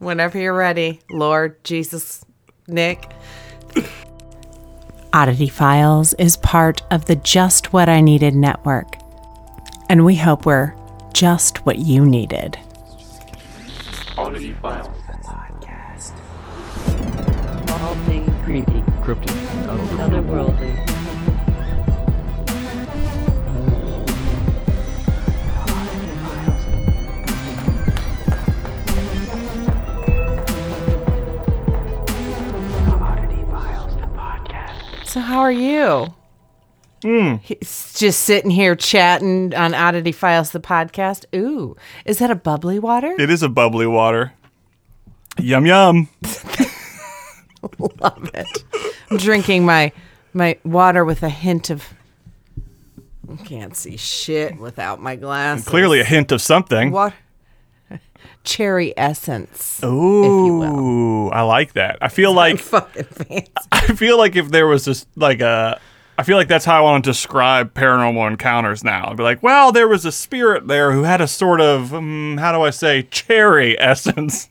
Whenever you're ready, Lord Jesus, Nick. Oddity Files is part of the Just What I Needed network. And we hope we're just what you needed. Oddity Files. All things creepy, Cryptic. otherworldly. So, how are you? Hmm. He's just sitting here chatting on Oddity Files, the podcast. Ooh, is that a bubbly water? It is a bubbly water. Yum yum. Love it. I'm drinking my my water with a hint of. I can't see shit without my glasses. Clearly a hint of something. What? Cherry essence. Ooh, I like that. I feel like Fucking fancy. I feel like if there was this like a I feel like that's how I want to describe paranormal encounters now. I'd be like, well, there was a spirit there who had a sort of um, how do I say cherry essence.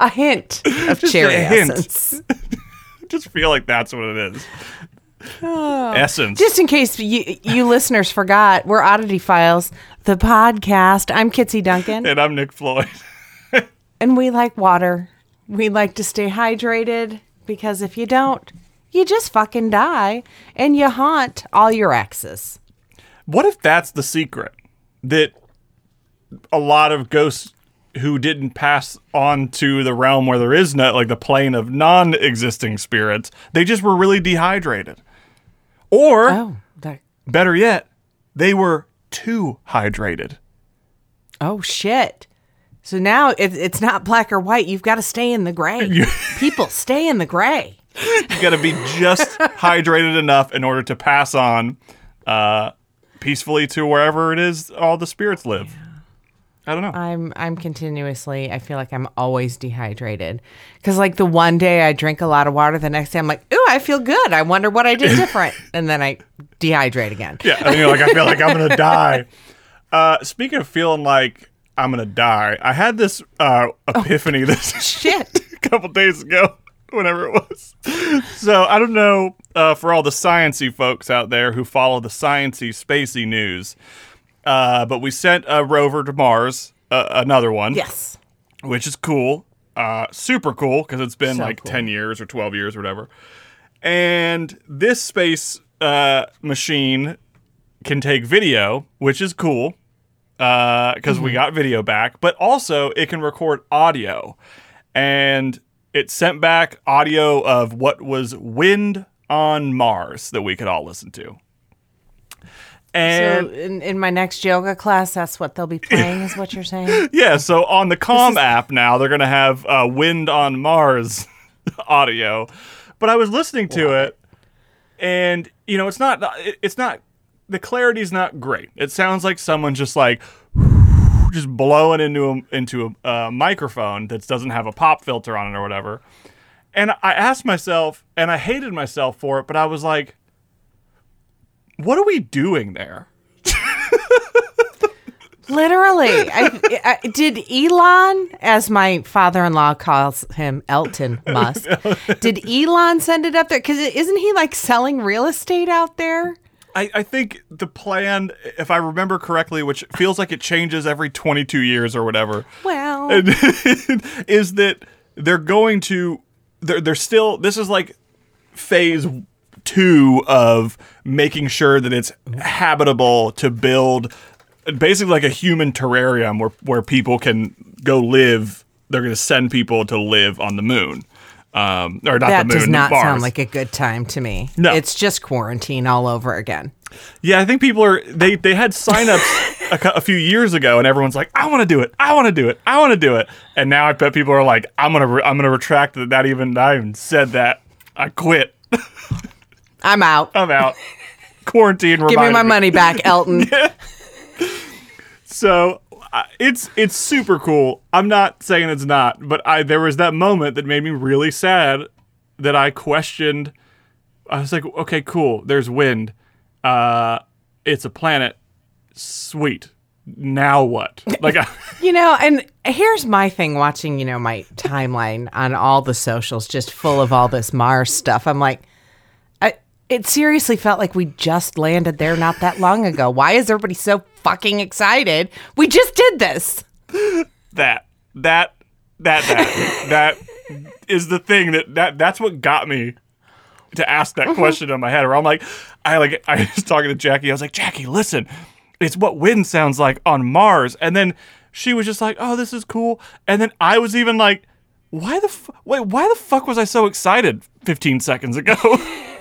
A hint of Just cherry a hint. essence. I just feel like that's what it is. Oh. Essence. Just in case you, you listeners forgot, we're Oddity Files, the podcast. I'm Kitsy Duncan, and I'm Nick Floyd. and we like water. We like to stay hydrated because if you don't, you just fucking die and you haunt all your exes. What if that's the secret? That a lot of ghosts who didn't pass on to the realm where there is no, like the plane of non existing spirits, they just were really dehydrated. Or, Oh, that, better yet, they were too hydrated. oh shit. So now it, it's not black or white. You've got to stay in the gray. People stay in the gray. You've got to be just hydrated enough in order to pass on uh, peacefully to wherever it is all the spirits live. I don't know. I'm I'm continuously I feel like I'm always dehydrated cuz like the one day I drink a lot of water the next day I'm like ooh I feel good I wonder what I did different and then I dehydrate again. Yeah, and you're like, I feel like I'm gonna die. Uh, speaking of feeling like I'm gonna die, I had this uh, epiphany this Shit. a couple days ago, whenever it was. So I don't know uh, for all the sciency folks out there who follow the sciency spacey news, uh, but we sent a rover to Mars, uh, another one, Yes. which is cool, uh, super cool because it's been So like cool. ten years or twelve years or whatever. And this space uh, machine can take video, which is cool because Mm-hmm. we got video back, but also it can record audio. And it sent back audio of what was wind on Mars that we could all listen to. And so in, in my next yoga class that's what they'll be playing is what you're saying? yeah, so on the Calm app now, they're going to have uh, wind on Mars audio. But I was listening to it, and you know, it's not. It's not. The clarity's not great. It sounds like someone just like just blowing into a, into a uh, microphone that doesn't have a pop filter on it or whatever. And I asked myself, and I hated myself for it, but I was like, "What are we doing there?" Literally. I, I, did Elon, as my father-in-law calls him, Elton Musk, did Elon send it up there? Because isn't he like selling real estate out there? I, I think the plan, if I remember correctly, which feels like it changes every 22 years or whatever, Well, is that they're going to, they're, they're still, this is like phase two of making sure that it's habitable to build basically like a human terrarium where, where people can go live. They're going to send people to live on the moon. Um, or not that the moon, does not Mars. sound like a good time to me. No. It's just quarantine all over again. Yeah, I think people are they they had signups a, a few years ago, and everyone's like, "I want to do it, I want to do it, I want to do it." And now I bet people are like, "I'm gonna re- I'm gonna retract that. That even I even said that. I quit. I'm out. I'm out. Quarantine. Give me my money back, Elton. So uh, it's it's super cool. I'm not saying it's not, but I there was that moment that made me really sad that I questioned. I was like, okay, cool. There's wind. Uh, it's a planet. Sweet. now what? Like, I, You know, and here's my thing watching, you know, my timeline on all the socials just full of all this Mars stuff. I'm like, it seriously felt like we just landed there not that long ago. Why is everybody so fucking excited? We just did this. that that that that that is the thing that that that's what got me to ask that mm-hmm. question in my head. Where I'm like, I like I was talking to Jackie. I was like, Jackie, listen, it's what wind sounds like on Mars. And then she was just like, Oh, this is cool. And then I was even like, Why the f- wait? Why the fuck was I so excited 15 seconds ago?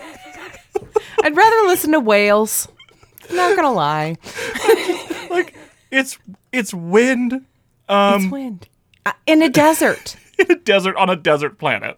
I'd rather listen to whales. Not gonna lie. like it's it's wind Um, it's wind. Uh, in a desert. in a desert on a desert planet.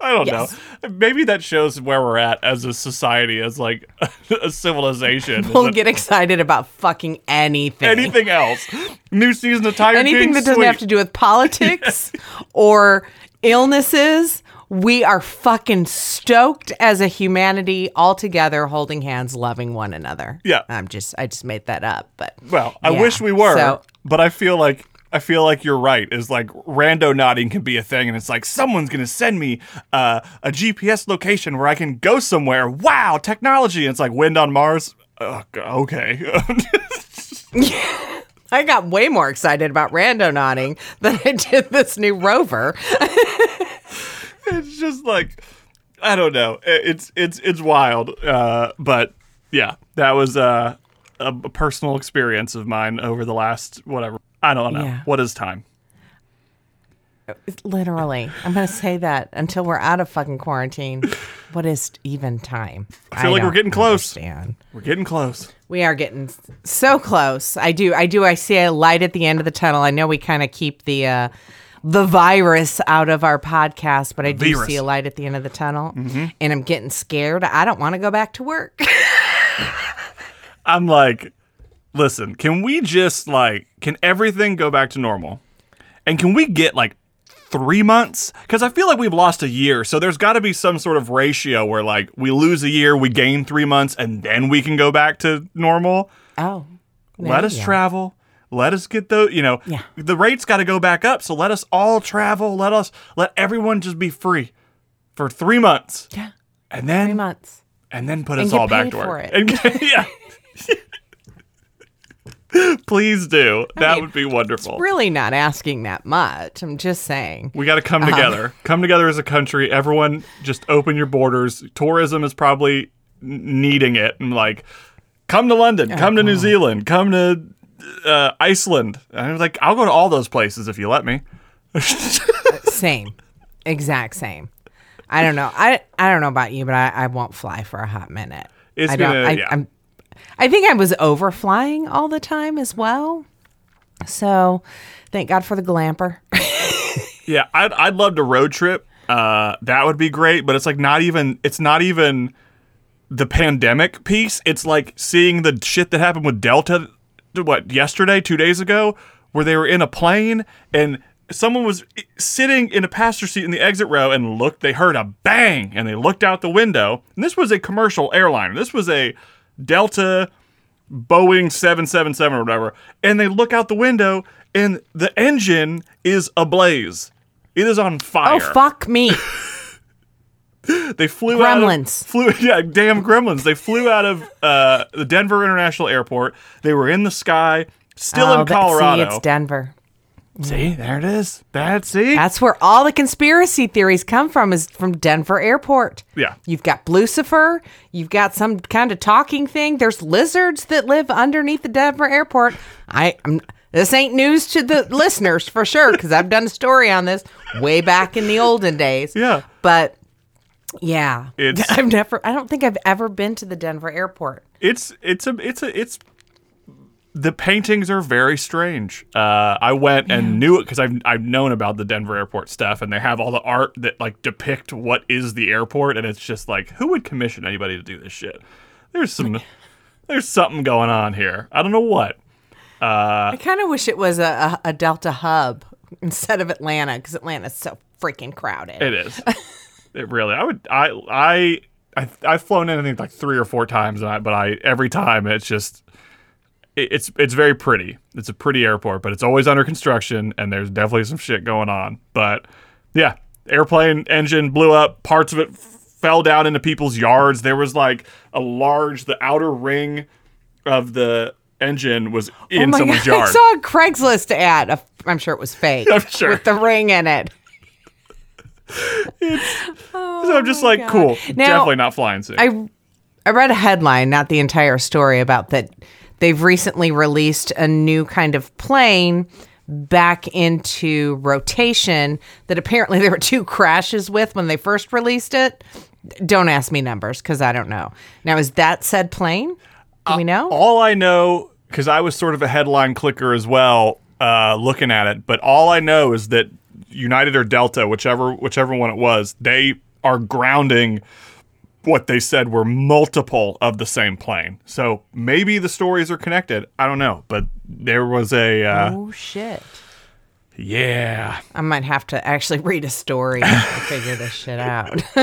I don't Yes. know. Maybe that shows where we're at as a society, as like a civilization. We'll get excited about fucking anything. anything else. New season of Tiger anything King. that doesn't have to do with politics or illnesses. We are fucking stoked as a humanity all together, holding hands, loving one another. Yeah. I'm just, I just made that up, but Well, I Yeah. wish we were, So- but I feel like I feel like you're right. Is like randonauting can be a thing, and it's like someone's gonna send me uh, a GPS location where I can go somewhere. Wow, technology! And it's like wind on Mars. Ugh, okay. I got way more excited about randonauting than I did this new rover. it's just like I don't know. It's it's it's wild. Uh, but yeah, that was uh, a, a personal experience of mine over the last whatever. I don't know. Yeah. What is time? Literally, I'm going to say that until we're out of fucking quarantine. What is even time? I feel like we're getting close. understand. We're getting close. We are getting so close. I do. I do. I see a light at the end of the tunnel. I know we kind of keep the uh, the virus out of our podcast, but I do Virus. see a light at the end of the tunnel, mm-hmm. and I'm getting scared. I don't want to go back to work. I'm like, listen, can we just like, can everything go back to normal? And can we get like three months? Because I feel like we've lost a year. So there's got to be some sort of ratio where like we lose a year, we gain three months, and then we can go back to normal. oh, let us travel. Let us get the, you know, Yeah. the rates got to go back up. So let us all travel. Let us, let everyone just be free for three months. Yeah, And then, three months. and then put And us all back to work. And- yeah. Please do. That mean, would be wonderful. Really, not asking that much. I'm just saying. we got to come Uh-huh. together. Come together as a country. Everyone just open your borders. Tourism is probably needing it. And like, come to London, come to New Zealand, come to uh, Iceland. And I was like, I'll go to all those places if you let me. Same, exact same. I don't know. I I don't know about you, but I, I won't fly for a hot minute. It's I don't. gonna- I, yeah. I'm. I think I was overflying all the time as well. So, thank God for the glamper. Yeah, I'd I'd love to road trip. Uh, that would be great, but it's like not even it's not even the pandemic piece. It's like seeing the shit that happened with Delta what yesterday, 2 days ago, where they were in a plane and someone was sitting in a passenger seat in the exit row and looked they heard a bang and they looked out the window. And this was a commercial airliner. This was a Delta Boeing 777 or whatever, and they look out the window and the engine is ablaze. It is on oh, fire. oh fuck me! They flew out Gremlins. of, flew yeah, damn gremlins. They flew out of uh, the Denver International Airport. They were in the sky, still Oh, in Colorado. See, it's Denver. See, there it is. That see? That's where all the conspiracy theories come from. Is from Denver Airport. Yeah. You've got Lucifer. You've got some kind of talking thing. There's lizards that live underneath the Denver Airport. I, I'm. This ain't news to the listeners for sure because I've done a story on this way back in the olden days. Yeah. But yeah, It's- I've never. I don't think I've ever been to the Denver Airport. it's it's a it's a it's the paintings are very strange. Uh, I went and knew it because I've I've known about the Denver airport stuff, and they have all the art that like depict what is the airport, and it's just like who would commission anybody to do this shit? There's some there's something going on here. I don't know what. I kind of wish it was a, a, a Delta hub instead of Atlanta because Atlanta's so freaking crowded. It is. it really. I would. I. I. I. I've flown in I think like three or four times, and I, but I every time it's just it- it's it's very pretty. It's a pretty airport, but it's always under construction, and there's definitely some shit going on. But yeah, airplane engine blew up. Parts of it f- fell down into people's yards. There was like a large, the outer ring of the engine was oh in oh my someone's God, yard. I saw a Craigslist ad. I'm sure it was fake. I'm sure. With the ring in it. So I'm just like, cool. Now, definitely not flying soon. I I read a headline, not the entire story, about that they've recently released a new kind of plane back into rotation that apparently there were two crashes with when they first released it. Don't ask me numbers because I don't know. Now, is that said plane? Do we know? all I know, because I was sort of a headline clicker as well, uh, looking at it. But all I know is that United or Delta, whichever whichever one it was, they are grounding what they said were multiple of the same plane. So maybe the stories are connected. I don't know, but there was a uh, oh shit! yeah. I might have to actually read a story to figure this shit out.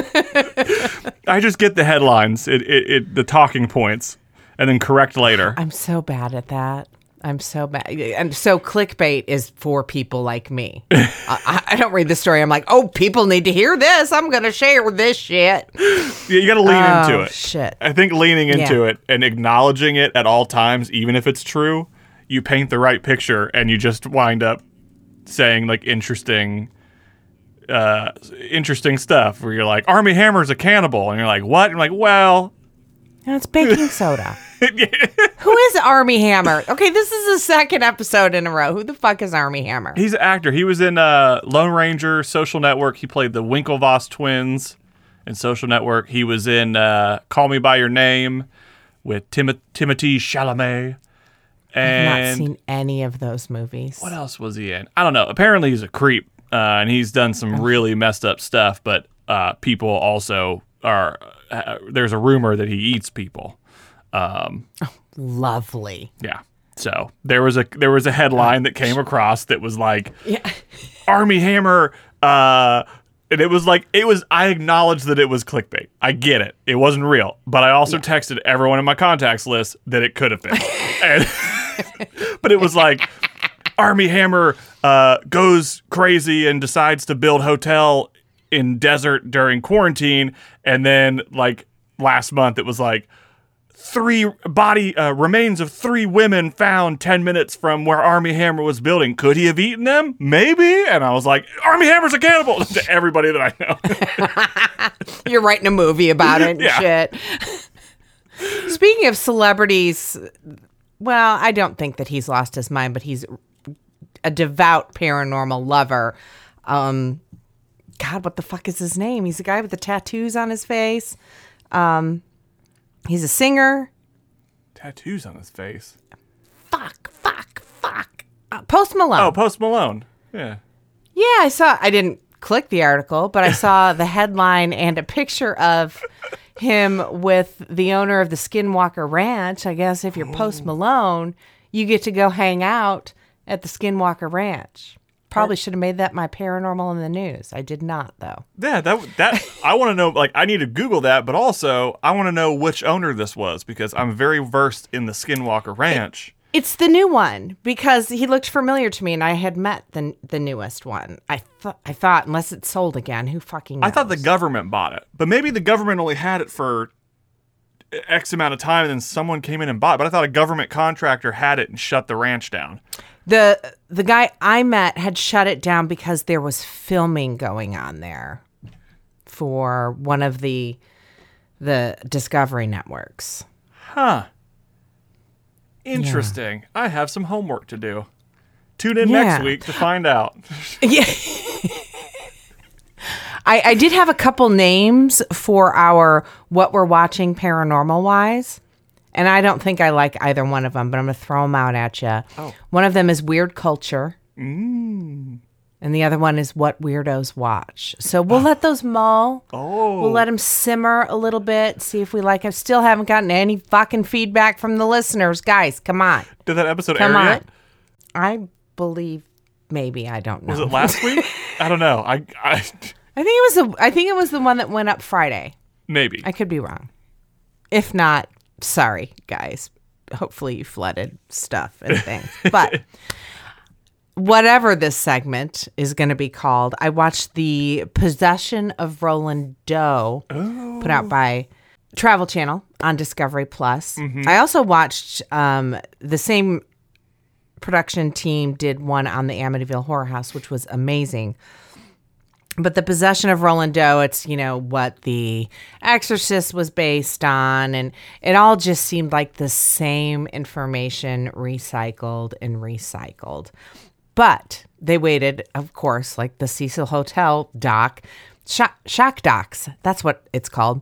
I just get the headlines, it, it, it the talking points, and then correct later. I'm so bad at that. I'm so bad. And so clickbait is for people like me. I, I don't read the story. I'm like, oh, people need to hear this. I'm going to share this shit. Yeah, you got to lean into Oh, it. shit. I think leaning into Yeah. it and acknowledging it at all times, even if it's true, you paint the right picture and you just wind up saying like interesting uh interesting stuff where you're like Armie Hammer's a cannibal and you're like what? And you're like, well, No, it's baking soda. Who is Armie Hammer? Okay, this is the second episode in a row. Who the fuck is Armie Hammer? he's an actor. He was in uh Lone Ranger, Social Network. He played the Winklevoss twins in Social Network. He was in uh Call Me by Your Name with Tim- Timothée Chalamet. I've not seen any of those movies. What else was he in? I don't know. Apparently, he's a creep, uh, and he's done some really messed up stuff. But uh, people also are. Uh, there's a rumor that he eats people. Lovely. Yeah. So there was a there was a headline that came across that was like Yeah. Armie Hammer. Uh, and it was like it was. I acknowledge that it was clickbait. I get it. It wasn't real. But I also texted everyone in my contacts list that it could have been. and, but it was like Army Hammer uh, goes crazy and decides to build hotel in desert during quarantine, and then like last month it was like three body uh, remains of three women found 10 minutes from where Armie Hammer was building. Could he have eaten them? Maybe. And I was like, Armie Hammer's a cannibal to everybody that I know. You're writing a movie about it and Yeah. shit. Speaking of celebrities, well, I don't think that he's lost his mind, but he's a devout paranormal lover. Um, God, what the fuck is his name? He's the guy with the tattoos on his face. Um, he's a singer. Tattoos on his face. Fuck, fuck, fuck. Uh, Post Malone. Oh, Post Malone. Yeah. Yeah, I saw. I didn't click the article, but I saw the headline and a picture of him with the owner of the Skinwalker Ranch. I guess if you're Post Malone, you get to go hang out at the Skinwalker Ranch. Probably should have made that my paranormal in the news. I did not, though. Yeah, that that I want to know. Like, I need to Google that, but also I want to know which owner this was because I'm very versed in the Skinwalker Ranch. It's the new one because he looked familiar to me, and I had met the the newest one. I thought I thought unless it's sold again, who fucking? Knows? I thought the government bought it, but maybe the government only had it for X amount of time, and then someone came in and bought. it. But I thought a government contractor had it and shut the ranch down. The the guy I met had shut it down because there was filming going on there for one of the the Discovery networks. Huh. Interesting. I have some homework to do. Tune in Yeah. next week to find out. Yeah. I, I did have a couple names for our what we're watching paranormal wise. And I don't think I like either one of them, but I'm going to throw them out at you. Oh. One of them is Weird Culture. Mm. And the other one is What Weirdos Watch. So we'll let those mull. Oh. We'll let them simmer a little bit, see if we like them. Still haven't gotten any fucking feedback from the listeners. Guys, come on. Did that episode Come air on. yet? I believe maybe. I don't know. Was it last week? I don't know. I, I I think it was the I think it was the one that went up Friday. maybe. I could be wrong. If not, sorry, guys. hopefully you flooded stuff and things. But whatever this segment is going to be called, I watched the Possession of Roland Doe put out by Travel Channel on Discovery Plus. I also watched um, the same production team did one on the Amityville Horror House, which was amazing. But the possession of Roland Doe, it's, you know, what the Exorcist was based on. And it all just seemed like the same information recycled and recycled. But they waited, of course, like the Cecil Hotel doc, shock, shock docs. That's what it's called.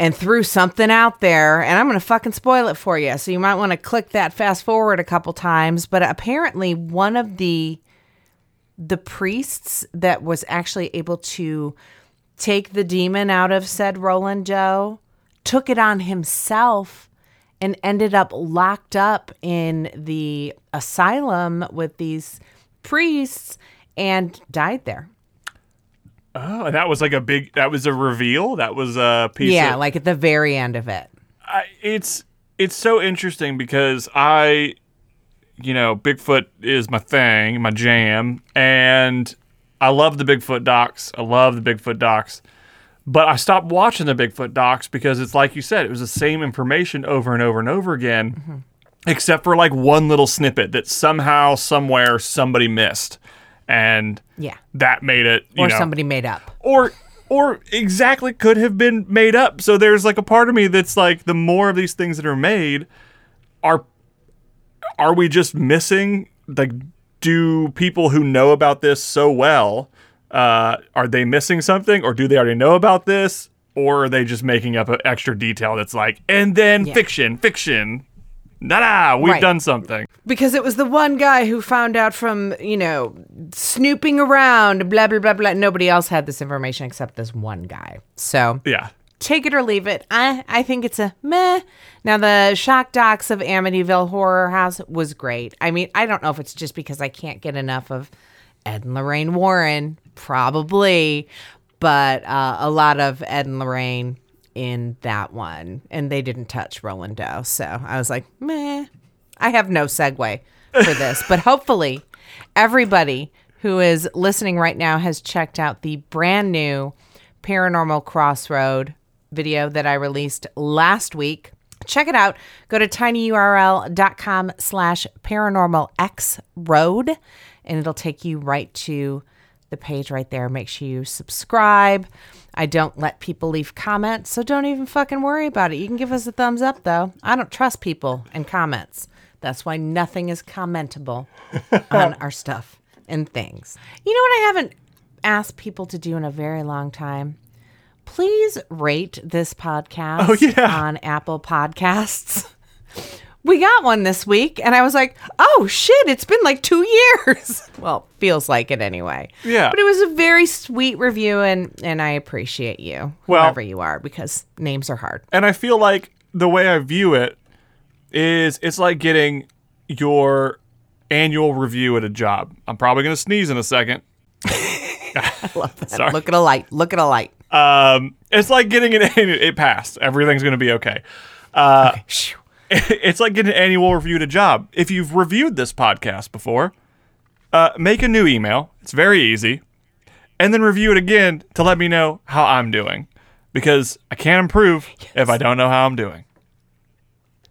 And threw something out there, and I'm going to fucking spoil it for you. So you might want to click that fast forward a couple times. But apparently, one of the the priests that was actually able to take the demon out of said Roland Doe took it on himself and ended up locked up in the asylum with these priests and died there. Oh, that was like a big. That was a reveal. That was a piece. yeah, of, like at the very end of it. I, it's it's so interesting because I, you know, Bigfoot is my thing, my jam, and I love the Bigfoot docs. I love the Bigfoot docs. But I stopped watching the Bigfoot docs because it's like you said, it was the same information over and over and over again, mm-hmm. except for like one little snippet that somehow, somewhere, somebody missed. And Yeah. that made it, you Or know, somebody made up. or or exactly could have been made up. So there's like a part of me that's like the more of these things that are made are are we just missing like do people who know about this so well uh are they missing something or do they already know about this or are they just making up an extra detail that's like and then Yeah. fiction fiction Nah, we've Right. done something. Because it was the one guy who found out from, you know, snooping around, blah, blah, blah, blah. Nobody else had this information except this one guy. So Yeah. Take it or leave it. I, I think it's a meh. Now, the shock docs of Amityville Horror House was great. I mean, I don't know if it's just because I can't get enough of Ed and Lorraine Warren, probably, but uh, a lot of Ed and Lorraine in that one. And they didn't touch Roland Doe. So I was like, meh. I have no segue for this, but hopefully everybody who is listening right now has checked out the brand new Paranormal Crossroad video that I released last week. Check it out. Go to tinyurl.com slash paranormal x road and it'll take you right to the page right there. Make sure you subscribe. I don't let people leave comments, so don't even fucking worry about it. You can give us a thumbs up though. I don't trust people and comments. That's why nothing is commentable on our stuff and things. You know what I haven't asked people to do in a very long time? Please rate this podcast Oh, yeah. on Apple Podcasts. We got one this week, and I was like, oh shit, it's been like two years. well, feels like it anyway. Yeah. But it was a very sweet review, and, and I appreciate you, Well- whoever you are, because names are hard. And I feel like the way I view it is it's like getting your annual review at a job. I'm probably going to sneeze in a second. Sorry. Look at a light. Look at a light. Um, it's like getting an annual, it passed. Everything's going to be okay. Phew. It's like getting an annual review to job. If you've reviewed this podcast before, uh, make a new email. It's very easy. And then review it again to let me know how I'm doing. Because I can't improve if I don't know how I'm doing.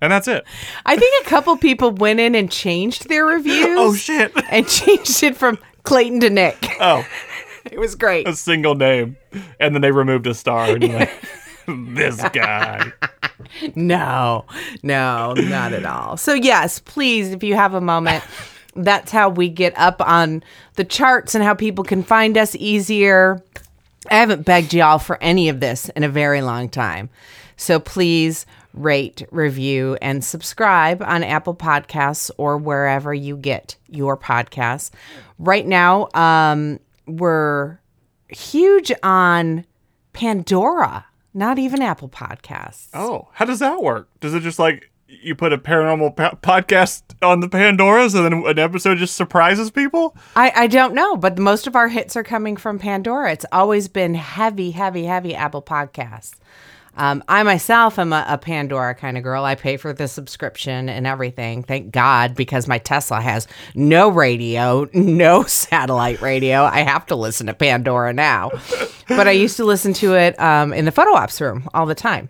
And that's it. I think a couple people went in and changed their reviews. Oh, shit. And changed it from Clayton to Nick. Oh. It was great. a single name, and then they removed a star, and you're like, this guy. No, no, not at all. So, yes, please, if you have a moment, that's how we get up on the charts and how people can find us easier. I haven't begged y'all for any of this in a very long time. So, please rate, review, and subscribe on Apple Podcasts or wherever you get your podcasts. Right now, um, we're huge on Pandora, not even Apple Podcasts. Oh, how does that work? Does it just like you put a paranormal po- podcast on the Pandoras, and then an episode just surprises people? I, I don't know, but most of our hits are coming from Pandora. It's always been heavy, heavy, heavy Apple Podcasts. Um, I myself am a, a Pandora kind of girl. I pay for the subscription and everything. Thank God, because my Tesla has no radio, no satellite radio. I have to listen to Pandora now. But I used to listen to it um, in the photo ops room all the time.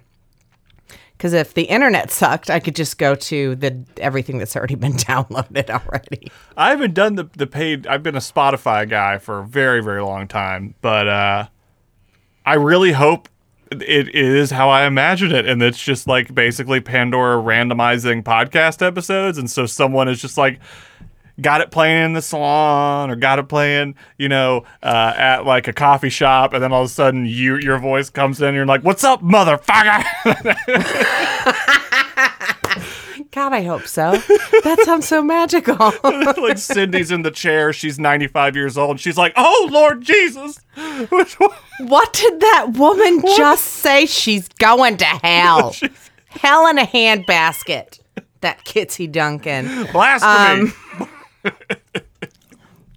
Because if the internet sucked, I could just go to the everything that's already been downloaded already. I haven't done the the paid. I've been a Spotify guy for a very very long time, but uh, I really hope it is how I imagine it, and it's just like basically Pandora randomizing podcast episodes, and so someone is just like got it playing in the salon or got it playing, you know, uh, at like a coffee shop, and then all of a sudden you your voice comes in, and you're like, "What's up, motherfucker?" God, I hope so. That sounds so magical. like Cindy's in the chair. She's 95 years old. She's like, "Oh Lord Jesus." what did that woman just say? She's going to hell. hell in a handbasket. That Kitsy Duncan. Blasphemy.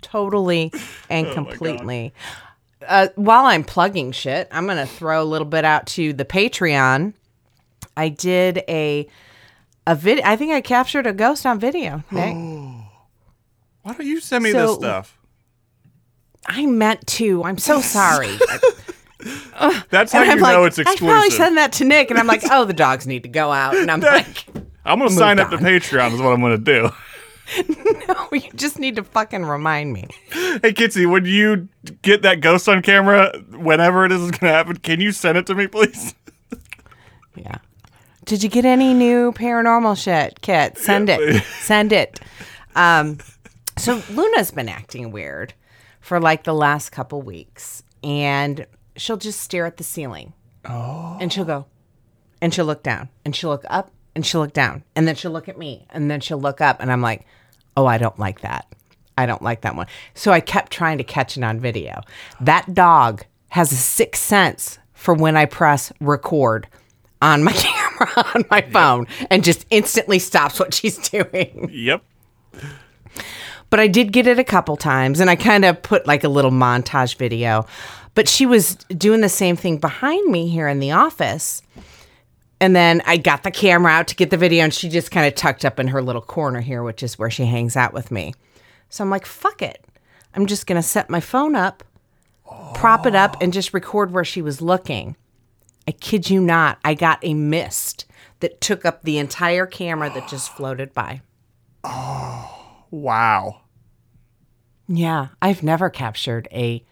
Totally and completely. Uh, while I'm plugging shit, I'm going to throw a little bit out to the Patreon. I did a a vid. I think I captured a ghost on video. Nick. Why don't you send me So- this stuff? I meant to. I'm so sorry. That's how you I'm know like, it's I probably send that to Nick, and I'm like, oh, the dogs need to go out, and I'm like, I'm gonna sign up to Patreon. Is what I'm gonna do. no, you just need to fucking remind me. Hey Kitsy, when you get that ghost on camera, whenever it is is gonna happen, can you send it to me, please? Yeah. Did you get any new paranormal shit, Kit? Send it. Send it. Um, so Luna's been acting weird for like the last couple weeks, and she'll just stare at the ceiling. Oh. And she'll go, and she'll look down, and she'll look up, and she'll look down, and then she'll look at me, and then she'll look up, and I'm like, oh, I don't like that. I don't like that one. So I kept trying to catch it on video. That dog has a sixth sense for when I press record on my camera on my phone and just instantly stops what she's doing. Yep. But I did get it a couple times and I kind of put like a little montage video. But she was doing the same thing behind me here in the office. And then I got the camera out to get the video and she just kind of tucked up in her little corner here, which is where she hangs out with me. So I'm like, fuck it. I'm just going to set my phone up, prop it up, and just record where she was looking. I kid you not, I got a mist that took up the entire camera that just floated by. Oh, wow. Yeah, I've never captured a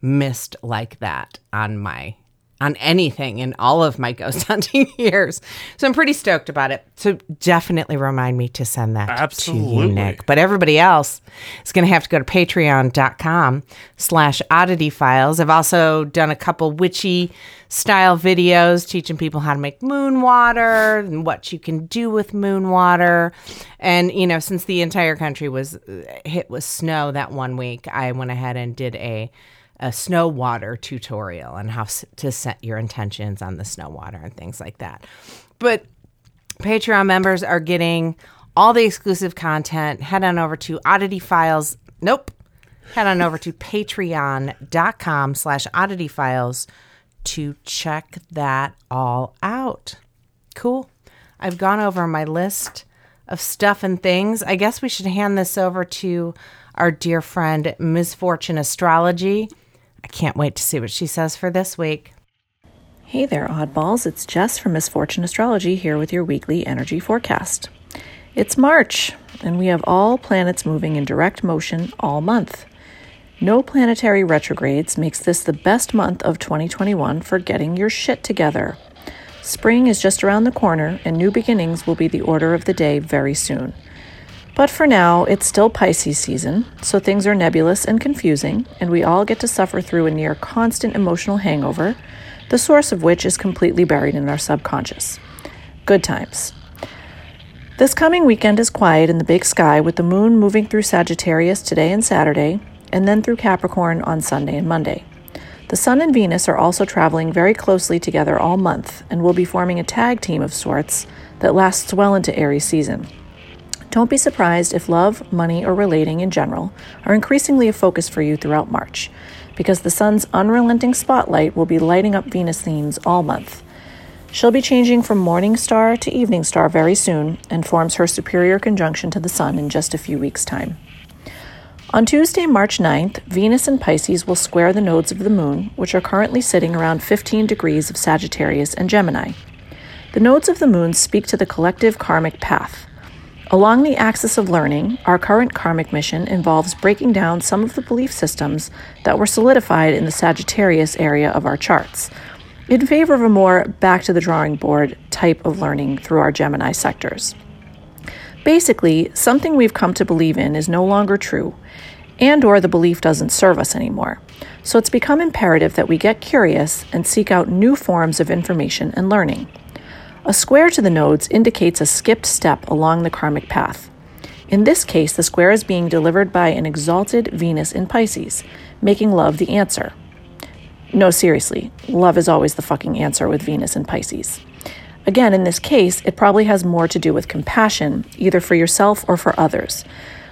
mist like that on my on anything in all of my ghost hunting years. So I'm pretty stoked about it. So definitely remind me to send that to you, Nick. But everybody else is going to have to go to patreon.com slash oddity files. I've also done a couple witchy style videos teaching people how to make moon water and what you can do with moon water. And, you know, since the entire country was uh, hit with snow that one week, I went ahead and did a a snow water tutorial on how s- to set your intentions on the snow water and things like that. But Patreon members are getting all the exclusive content. Head on over to Oddity Files. Nope. Head on over to patreon.com slash oddity files to check that all out. Cool. I've gone over my list of stuff and things. I guess we should hand this over to our dear friend, Misfortune Astrology. I can't wait to see what she says for this week. Hey there, oddballs. It's Jess from Misfortune Astrology here with your weekly energy forecast. It's March, and we have all planets moving in direct motion all month. No planetary retrogrades makes this the best month of 2021 for getting your shit together. Spring is just around the corner, and new beginnings will be the order of the day very soon. But for now, it's still Pisces season, so things are nebulous and confusing, and we all get to suffer through a near constant emotional hangover, the source of which is completely buried in our subconscious. Good times. This coming weekend is quiet in the big sky with the moon moving through Sagittarius today and Saturday, and then through Capricorn on Sunday and Monday. The Sun and Venus are also traveling very closely together all month and will be forming a tag team of sorts that lasts well into Aries season. Don't be surprised if love, money, or relating in general are increasingly a focus for you throughout March, because the sun's unrelenting spotlight will be lighting up Venus themes all month. She'll be changing from morning star to evening star very soon and forms her superior conjunction to the Sun in just a few weeks' time. On Tuesday, March 9th, Venus and Pisces will square the nodes of the Moon, which are currently sitting around 15 degrees of Sagittarius and Gemini. The nodes of the Moon speak to the collective karmic path. Along the axis of learning, our current karmic mission involves breaking down some of the belief systems that were solidified in the Sagittarius area of our charts, in favor of a more back to the drawing board type of learning through our Gemini sectors. Basically, something we've come to believe in is no longer true, and or the belief doesn't serve us anymore. So it's become imperative that we get curious and seek out new forms of information and learning. A square to the nodes indicates a skipped step along the karmic path. In this case, the square is being delivered by an exalted Venus in Pisces, making love the answer. No, seriously, love is always the fucking answer with Venus in Pisces. Again, in this case, it probably has more to do with compassion, either for yourself or for others.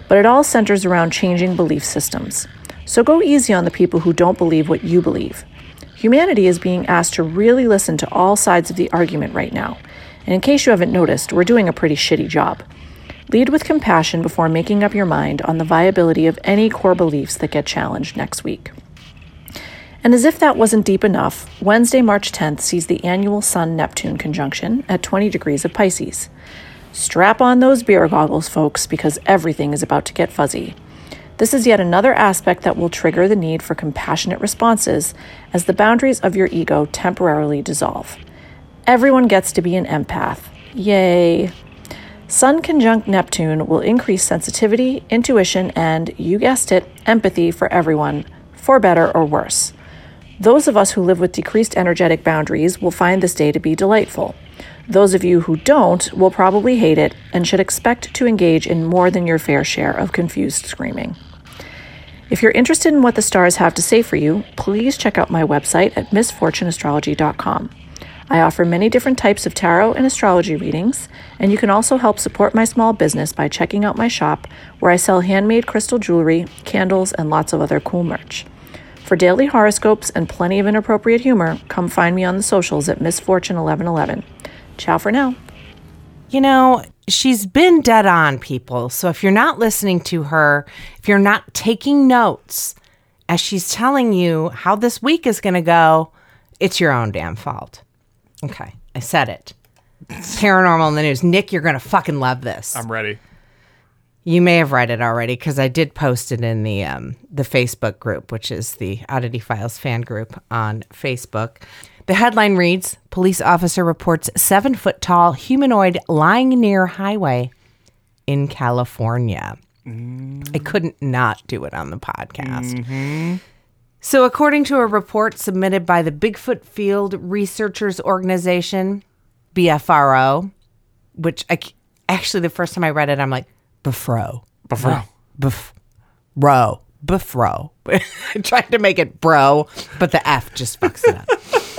But it all centers around changing belief systems. So go easy on the people who don't believe what you believe. Humanity is being asked to really listen to all sides of the argument right now. And in case you haven't noticed, we're doing a pretty shitty job. Lead with compassion before making up your mind on the viability of any core beliefs that get challenged next week. And as if that wasn't deep enough, Wednesday, March 10th sees the annual Sun Neptune conjunction at 20 degrees of Pisces. Strap on those beer goggles, folks, because everything is about to get fuzzy. This is yet another aspect that will trigger the need for compassionate responses as the boundaries of your ego temporarily dissolve. Everyone gets to be an empath. Yay! Sun conjunct Neptune will increase sensitivity, intuition, and, you guessed it, empathy for everyone, for better or worse. Those of us who live with decreased energetic boundaries will find this day to be delightful. Those of you who don't will probably hate it and should expect to engage in more than your fair share of confused screaming. If you're interested in what the stars have to say for you, please check out my website at missfortuneastrology.com. I offer many different types of tarot and astrology readings, and you can also help support my small business by checking out my shop where I sell handmade crystal jewelry, candles, and lots of other cool merch. For daily horoscopes and plenty of inappropriate humor, come find me on the socials at MissFortune1111. Ciao for now. You know, she's been dead on, people. So if you're not listening to her, if you're not taking notes as she's telling you how this week is going to go, it's your own damn fault. Okay, I said it. Paranormal in the news. Nick, you're going to fucking love this. I'm ready. You may have read it already because I did post it in the um, the Facebook group, which is the Oddity Files fan group on Facebook. The headline reads: Police officer reports seven foot tall humanoid lying near highway in California. I couldn't not do it on the podcast. Mm-hmm. So, according to a report submitted by the Bigfoot Field Researchers Organization, BFRO, which I actually the first time I read it, I'm like, Befro. Befro. Bef, ro. Befro. I tried to make it bro, but the F just fucks it up.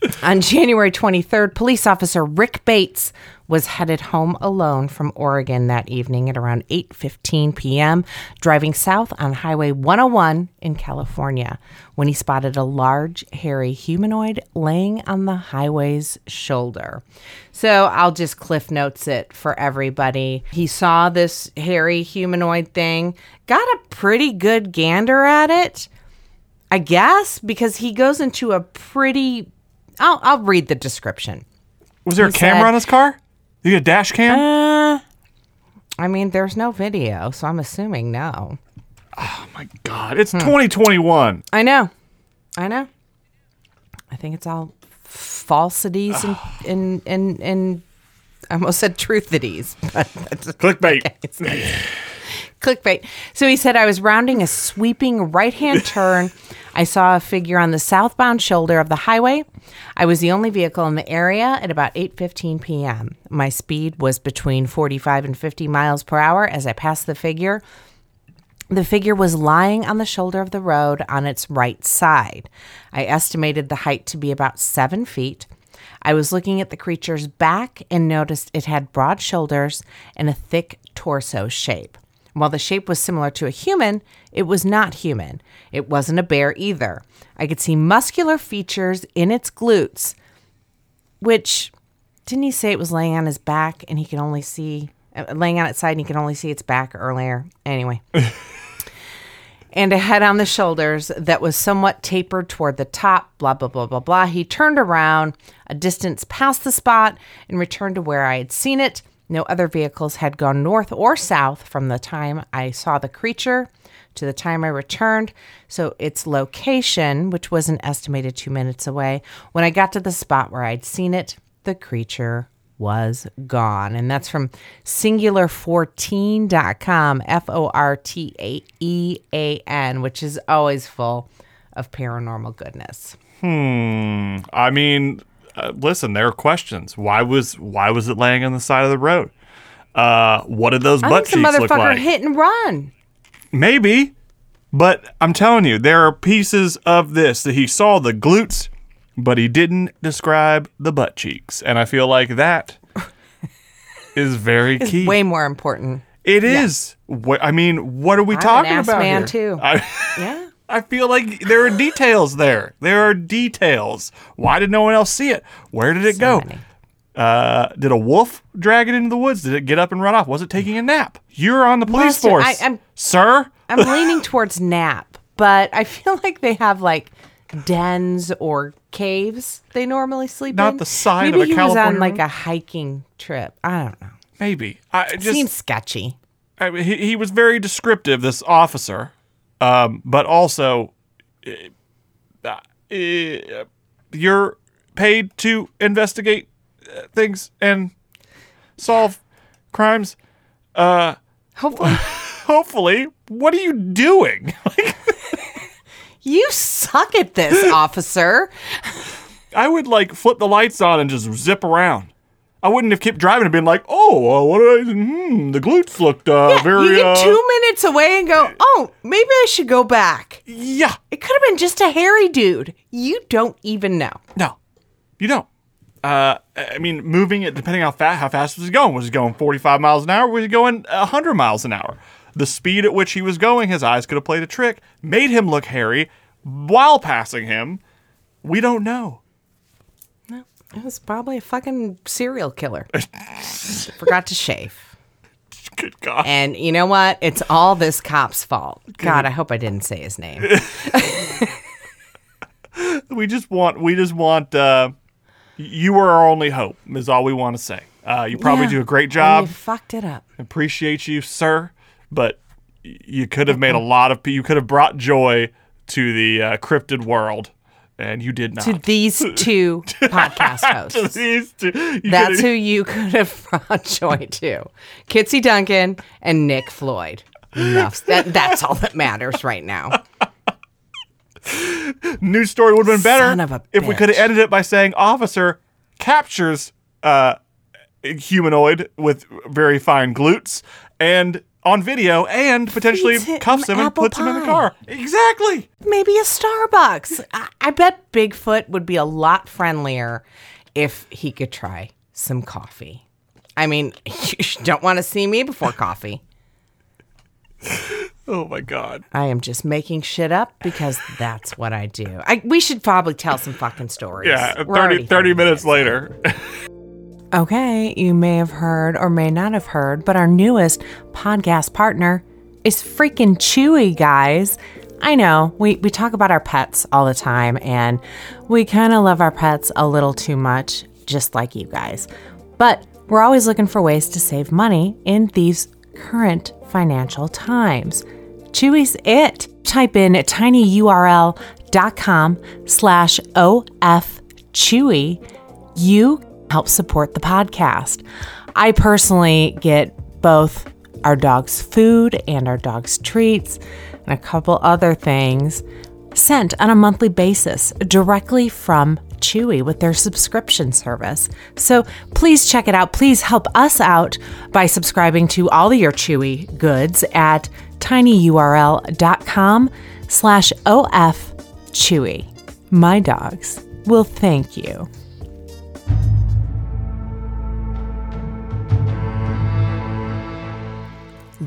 On January 23rd, police officer Rick Bates was headed home alone from Oregon that evening at around 8:15 p.m., driving south on Highway 101 in California when he spotted a large hairy humanoid laying on the highway's shoulder. So, I'll just cliff notes it for everybody. He saw this hairy humanoid thing, got a pretty good gander at it. I guess because he goes into a pretty I'll I'll read the description. Was there a camera said- on his car? You get a dash cam? Uh, I mean, there's no video, so I'm assuming no. Oh my God, it's 2021. I know, I know. I think it's all falsities and and and and I almost said truthities, but Clickbait. Clickbait. So he said, I was rounding a sweeping right hand turn. I saw a figure on the southbound shoulder of the highway. I was the only vehicle in the area at about 8:15 p.m. My speed was between 45 and 50 miles per hour as I passed the figure. The figure was lying on the shoulder of the road on its right side. I estimated the height to be about seven feet. I was looking at the creature's back and noticed it had broad shoulders and a thick torso shape. While the shape was similar to a human, it was not human. It wasn't a bear either. I could see muscular features in its glutes. which didn't he say it was laying on his back and he could only see uh, laying on its side and he could only see its back earlier. Anyway. and a head on the shoulders that was somewhat tapered toward the top, blah, blah, blah, blah, blah. He turned around a distance past the spot and returned to where I had seen it. No other vehicles had gone north or south from the time I saw the creature to the time I returned. So its location, which was an estimated two minutes away, when I got to the spot where I'd seen it, the creature was gone. And that's from singular14.com, F O R T A E A N, which is always full of paranormal goodness. Hmm. I mean, uh, listen, there are questions. Why was why was it laying on the side of the road? Uh, what did those I butt think cheeks look motherfucker like? hit and run. Maybe, but I'm telling you, there are pieces of this that he saw the glutes, but he didn't describe the butt cheeks, and I feel like that is very key. Way more important. It is. What I mean, what are we I'm talking about man, here? too. I, Yeah. I feel like there are details there. There are details. Why did no one else see it? Where did it go? many. Uh, did a wolf drag it into the woods? Did it get up and run off? Was it taking a nap? You're on the police Lester, force, I- I'm- sir. I'm leaning towards nap, but I feel like they have like dens or caves they normally sleep Not in. the side of Maybe a he was on like a hiking trip. I don't know. Maybe. I just Seems sketchy. I mean, he, he was very descriptive, this officer, um, but also, uh, uh, you're paid to investigate uh, things and solve crimes. Hopefully, Hopefully, what are you doing? you suck at this, officer. I would like flip the lights on and just zip around. I wouldn't have kept driving and been like, "Oh, uh, what did I? Hmm, the glutes looked uh, very." you get uh, two minutes away and go, oh, maybe I should go back. yeah, It could have been just a hairy dude. You don't even know. No, you don't. Uh, I mean, moving it depending how fast how fast was he going? Was he going 45 miles an hour? Was he going 100 miles an hour? The speed at which he was going, his eyes could have played a trick, made him look hairy while passing him. We don't know. It was probably a fucking serial killer. Forgot to shave. Good God. And you know what? It's all this cop's fault. God, I hope I didn't say his name. we just want we just want uh, you were our only hope is all we want to say. Uh, you probably Yeah. do a great And job. you fucked it up. appreciate you, sir, but y- you could have made a lot of. pe- You could have brought joy to the uh, cryptid world, and you did not. To these two podcast hosts. These two- That's who you could have brought joy to. Kitsy Duncan and Nick Floyd. Enough. That, that's all that matters right now. news story would have been better Son of a if we could have ended it by saying officer captures uh, humanoid with very fine glutes and on video and potentially cuffs him and puts him in the car. Exactly. Maybe a Starbucks. I, I bet Bigfoot would be a lot friendlier if he could try some coffee. I mean, you don't want to see me before coffee. Oh my god. I am just making shit up because that's what I do. I, we should probably tell some fucking stories. Yeah, We're 30, already 30 minutes later. Okay, you may have heard or may not have heard, but our newest podcast partner is freaking Chewy, guys. I know we, we talk about our pets all the time, and we kind of love our pets a little too much, just like you guys. But we're always looking for ways to save money in these current financial times. Chewy's it. Type in tinyurl.com slash OF Chewy. You help support the podcast. I personally get both our dog's food and our dog's treats and a couple other things sent on a monthly basis directly from Chewy with their subscription service. So please check it out. Please help us out by subscribing to all of your Chewy goods at tinyurl.com slash OF Chewy. My dogs will thank you.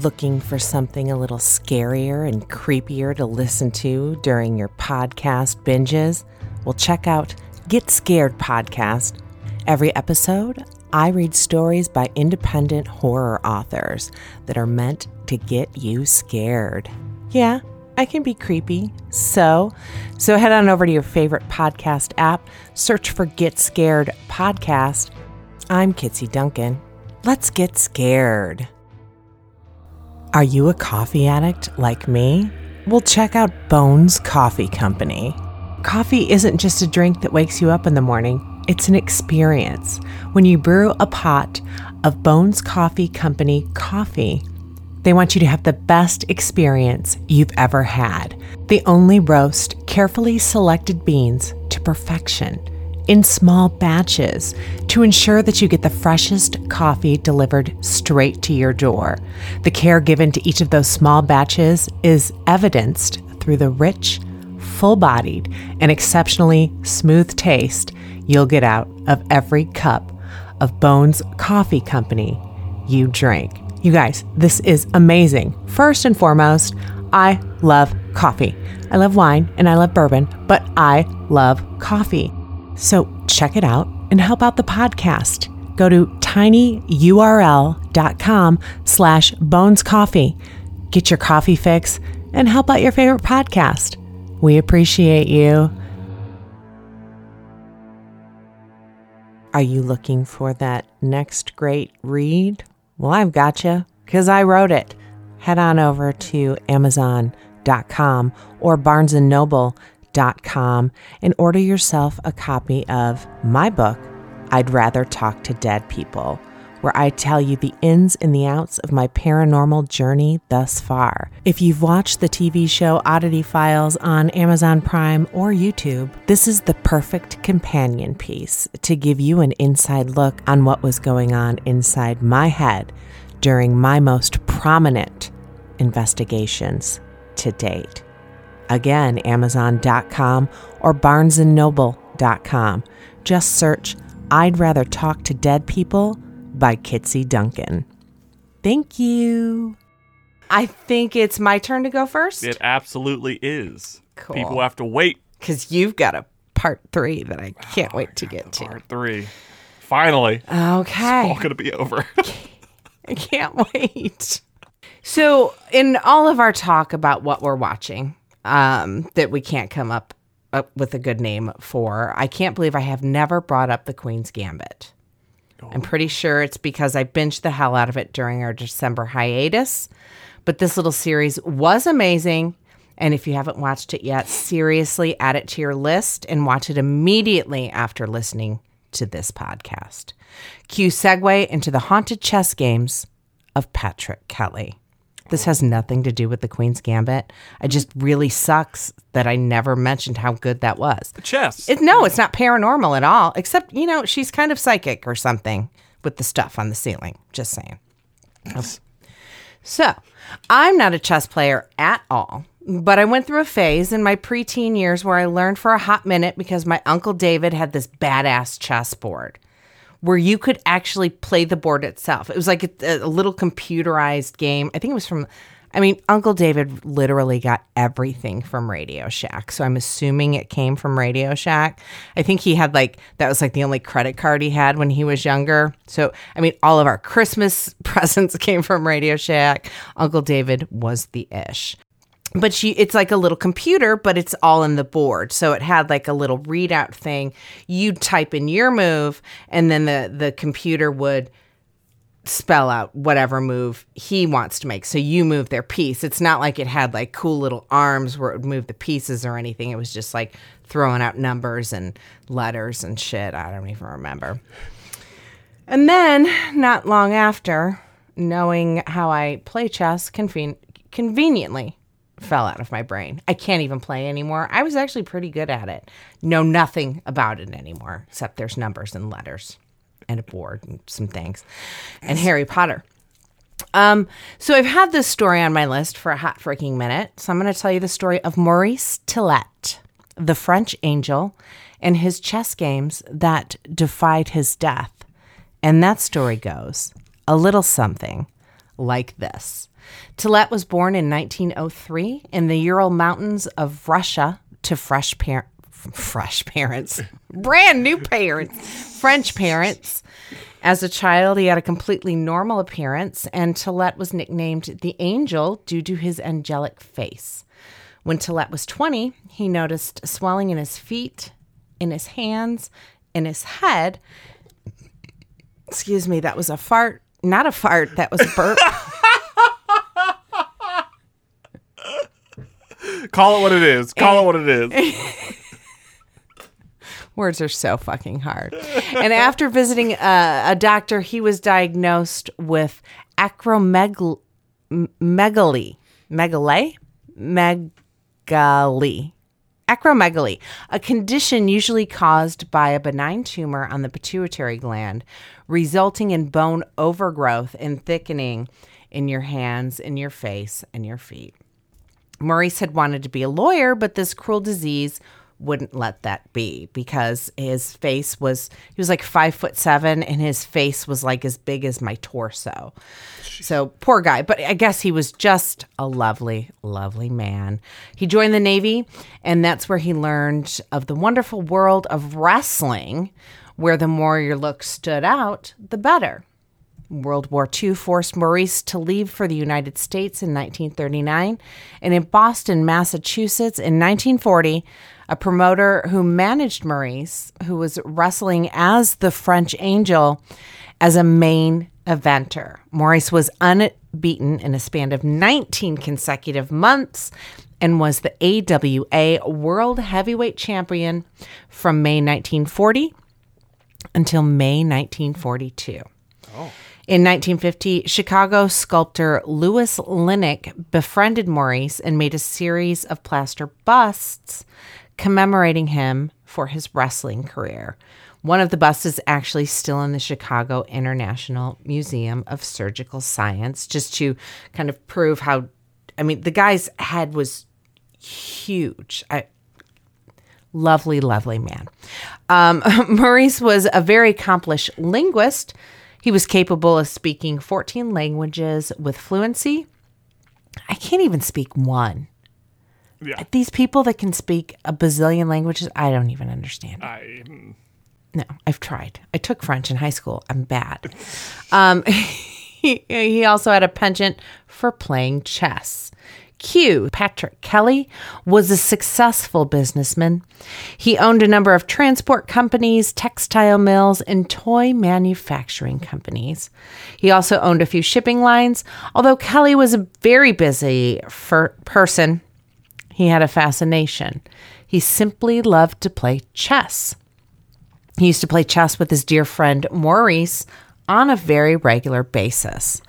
Looking for something a little scarier and creepier to listen to during your podcast binges? Well, check out Get Scared Podcast. Every episode, I read stories by independent horror authors that are meant to get you scared. Yeah, I can be creepy. So, so head on over to your favorite podcast app, search for Get Scared Podcast. I'm Kitsy Duncan. Let's get scared. Are you a coffee addict like me? Well, check out Bones Coffee Company. Coffee isn't just a drink that wakes you up in the morning, it's an experience. When you brew a pot of Bones Coffee Company coffee, they want you to have the best experience you've ever had. They only roast carefully selected beans to perfection in small batches to ensure that you get the freshest coffee delivered straight to your door. The care given to each of those small batches is evidenced through the rich, full bodied, and exceptionally smooth taste you'll get out of every cup of Bones Coffee Company you drink. You guys, this is amazing. First and foremost, I love coffee. I love wine and I love bourbon, but I love coffee. So check it out and help out the podcast. Go to tinyurl.com slash bones coffee. Get your coffee fix and help out your favorite podcast. We appreciate you. Are you looking for that next great read? Well, I've got you because I wrote it. Head on over to Amazon.com or BarnesandNoble.com and order yourself a copy of my book, I'd Rather Talk to Dead People, where I tell you the ins and the outs of my paranormal journey thus far. If you've watched the TV show Oddity Files on Amazon Prime or YouTube, this is the perfect companion piece to give you an inside look on what was going on inside my head during my most prominent investigations to date. Again, Amazon.com or BarnesandNoble.com. Just search I'd Rather Talk to Dead People by Kitsy Duncan. Thank you. I think it's my turn to go first It absolutely is. Cool. People have to wait. because you've got a part three that I can't wait to get to. Part three. Finally, Okay. It's all gonna be over. I can't wait. So, in all of our talk about what we're watching, um, that we can't come up, up with a good name for, I can't believe I have never brought up the Queen's Gambit. I'm pretty sure it's because I binged the hell out of it during our December hiatus. But this little series was amazing. And if you haven't watched it yet, seriously add it to your list and watch it immediately after listening to this podcast. Cue segue into the haunted chess games of Patrick Kelly. This has nothing to do with the Queen's Gambit. I just really sucks that I never mentioned how good that was. Chess. It, no, it's not paranormal at all, except, you know, she's kind of psychic or something with the stuff on the ceiling. Just saying. So, I'm not a chess player at all, but I went through a phase in my preteen years where I learned for a hot minute because my uncle David had this badass chessboard where you could actually play the board itself. It was like a, a little computerized game. I think it was from, I mean, Uncle David literally got everything from Radio Shack. So I'm assuming it came from Radio Shack. I think he had like, that was like the only credit card he had when he was younger. So, I mean, all of our Christmas presents came from Radio Shack. Uncle David was the ish but she it's like a little computer but it's all in the board. So it had like a little readout thing. You'd type in your move and then the the computer would spell out whatever move he wants to make. So you move their piece. It's not like it had like cool little arms where it would move the pieces or anything. It was just like throwing out numbers and letters and shit. I don't even remember. And then not long after knowing how i play chess conven- conveniently fell out of my brain. I can't even play anymore. I was actually pretty good at it. Know nothing about it anymore, except there's numbers and letters and a board and some things. And Harry Potter. Um, so I've had this story on my list for a hot freaking minute. So I'm going to tell you the story of Maurice Tillet, the French angel, and his chess games that defied his death. And that story goes a little something like this. Tillet was born in 1903 in the Ural Mountains of Russia to fresh fresh parents, brand new parents, French parents. As a child, he had a completely normal appearance, and Tillet was nicknamed the Angel due to his angelic face. When Tillet was 20, he noticed swelling in his feet, in his hands, in his head. Excuse me, that was a fart. Not a fart, that was a burp. Call it what it is. Call it what it is. Words are so fucking hard. And after visiting a, a doctor, he was diagnosed with acromegaly. Megaly. Megaly? Megaly. Acromegaly, a condition usually caused by a benign tumor on the pituitary gland, resulting in bone overgrowth and thickening in your hands, in your face, and your feet. Maurice had wanted to be a lawyer, but this cruel disease wouldn't let that be because his face was he was like five foot seven and his face was like as big as my torso. So poor guy, but I guess he was just a lovely, lovely man. He joined the Navy, and that's where he learned of the wonderful world of wrestling, where the more your look stood out, the better. World War II forced Maurice to leave for the United States in 1939. And in Boston, Massachusetts in 1940, a promoter who managed Maurice, who was wrestling as the French Angel, as a main eventer. Maurice was unbeaten in a span of 19 consecutive months and was the AWA World Heavyweight Champion from May 1940 until May 1942. In 1950, Chicago sculptor Louis Linick befriended Maurice and made a series of plaster busts commemorating him for his wrestling career. One of the busts is actually still in the Chicago International Museum of Surgical Science, just to kind of prove how. I mean, the guy's head was huge. I, lovely, lovely man. Um, Maurice was a very accomplished linguist. He was capable of speaking 14 languages with fluency. I can't even speak one. Yeah. These people that can speak a bazillion languages, I don't even understand. I, No, I've tried. I took French in high school. I'm bad. Um, he, he also had a penchant for playing chess. Q, Patrick Kelly, was a successful businessman. He owned a number of transport companies, textile mills, and toy manufacturing companies. He also owned a few shipping lines. Although Kelly was a very busy person, he had a fascination. He simply loved to play chess. He used to play chess with his dear friend Maurice on a very regular basis.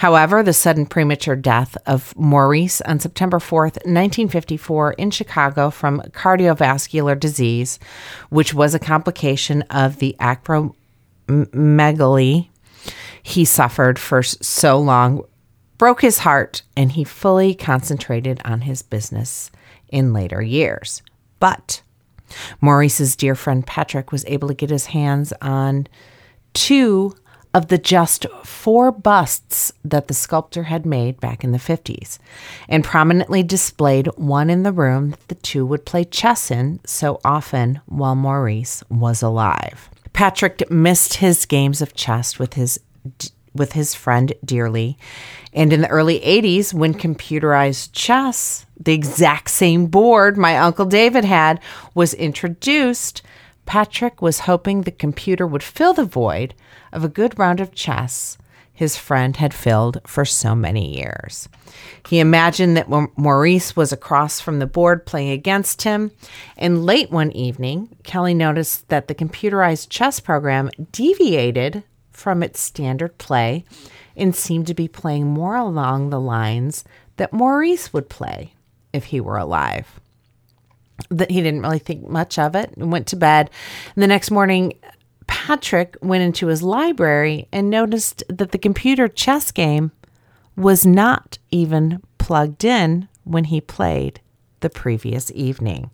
However, the sudden premature death of Maurice on September 4th, 1954, in Chicago from cardiovascular disease, which was a complication of the acromegaly he suffered for so long, broke his heart, and he fully concentrated on his business in later years. But Maurice's dear friend Patrick was able to get his hands on two of the just four busts that the sculptor had made back in the 50s and prominently displayed one in the room that the two would play chess in so often while Maurice was alive. Patrick missed his games of chess with his with his friend dearly. And in the early 80s, when computerized chess, the exact same board my Uncle David had, was introduced, Patrick was hoping the computer would fill the void of a good round of chess his friend had filled for so many years. He imagined that Maurice was across from the board playing against him, and late one evening, Kelly noticed that the computerized chess program deviated from its standard play and seemed to be playing more along the lines that Maurice would play if he were alive that he didn't really think much of it and went to bed. And the next morning, Patrick went into his library and noticed that the computer chess game was not even plugged in when he played the previous evening.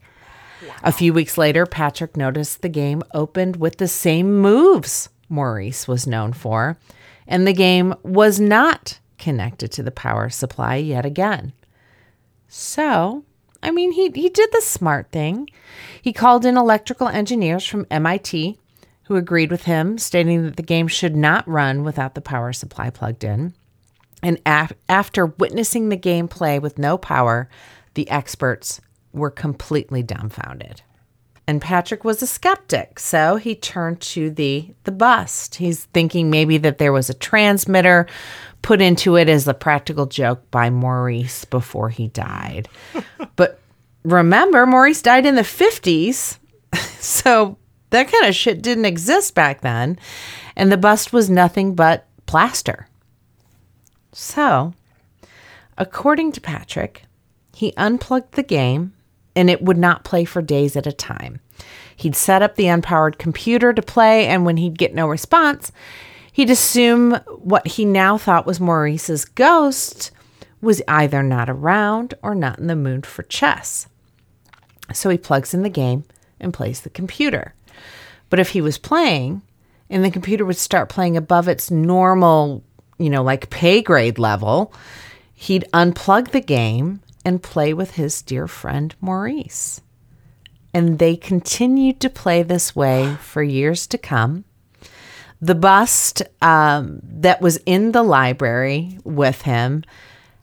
A few weeks later, Patrick noticed the game opened with the same moves Maurice was known for, and the game was not connected to the power supply yet again. So I mean, he, he did the smart thing. He called in electrical engineers from MIT who agreed with him, stating that the game should not run without the power supply plugged in. And af- after witnessing the gameplay with no power, the experts were completely dumbfounded. And Patrick was a skeptic, so he turned to the the bust. He's thinking maybe that there was a transmitter put into it as a practical joke by Maurice before he died. but remember, Maurice died in the 50s, so that kind of shit didn't exist back then, and the bust was nothing but plaster. So, according to Patrick, he unplugged the game and it would not play for days at a time. He'd set up the unpowered computer to play, and when he'd get no response, he'd assume what he now thought was Maurice's ghost was either not around or not in the mood for chess. So he plugs in the game and plays the computer. But if he was playing and the computer would start playing above its normal, you know, like pay grade level, he'd unplug the game and play with his dear friend Maurice. And they continued to play this way for years to come. The bust um, that was in the library with him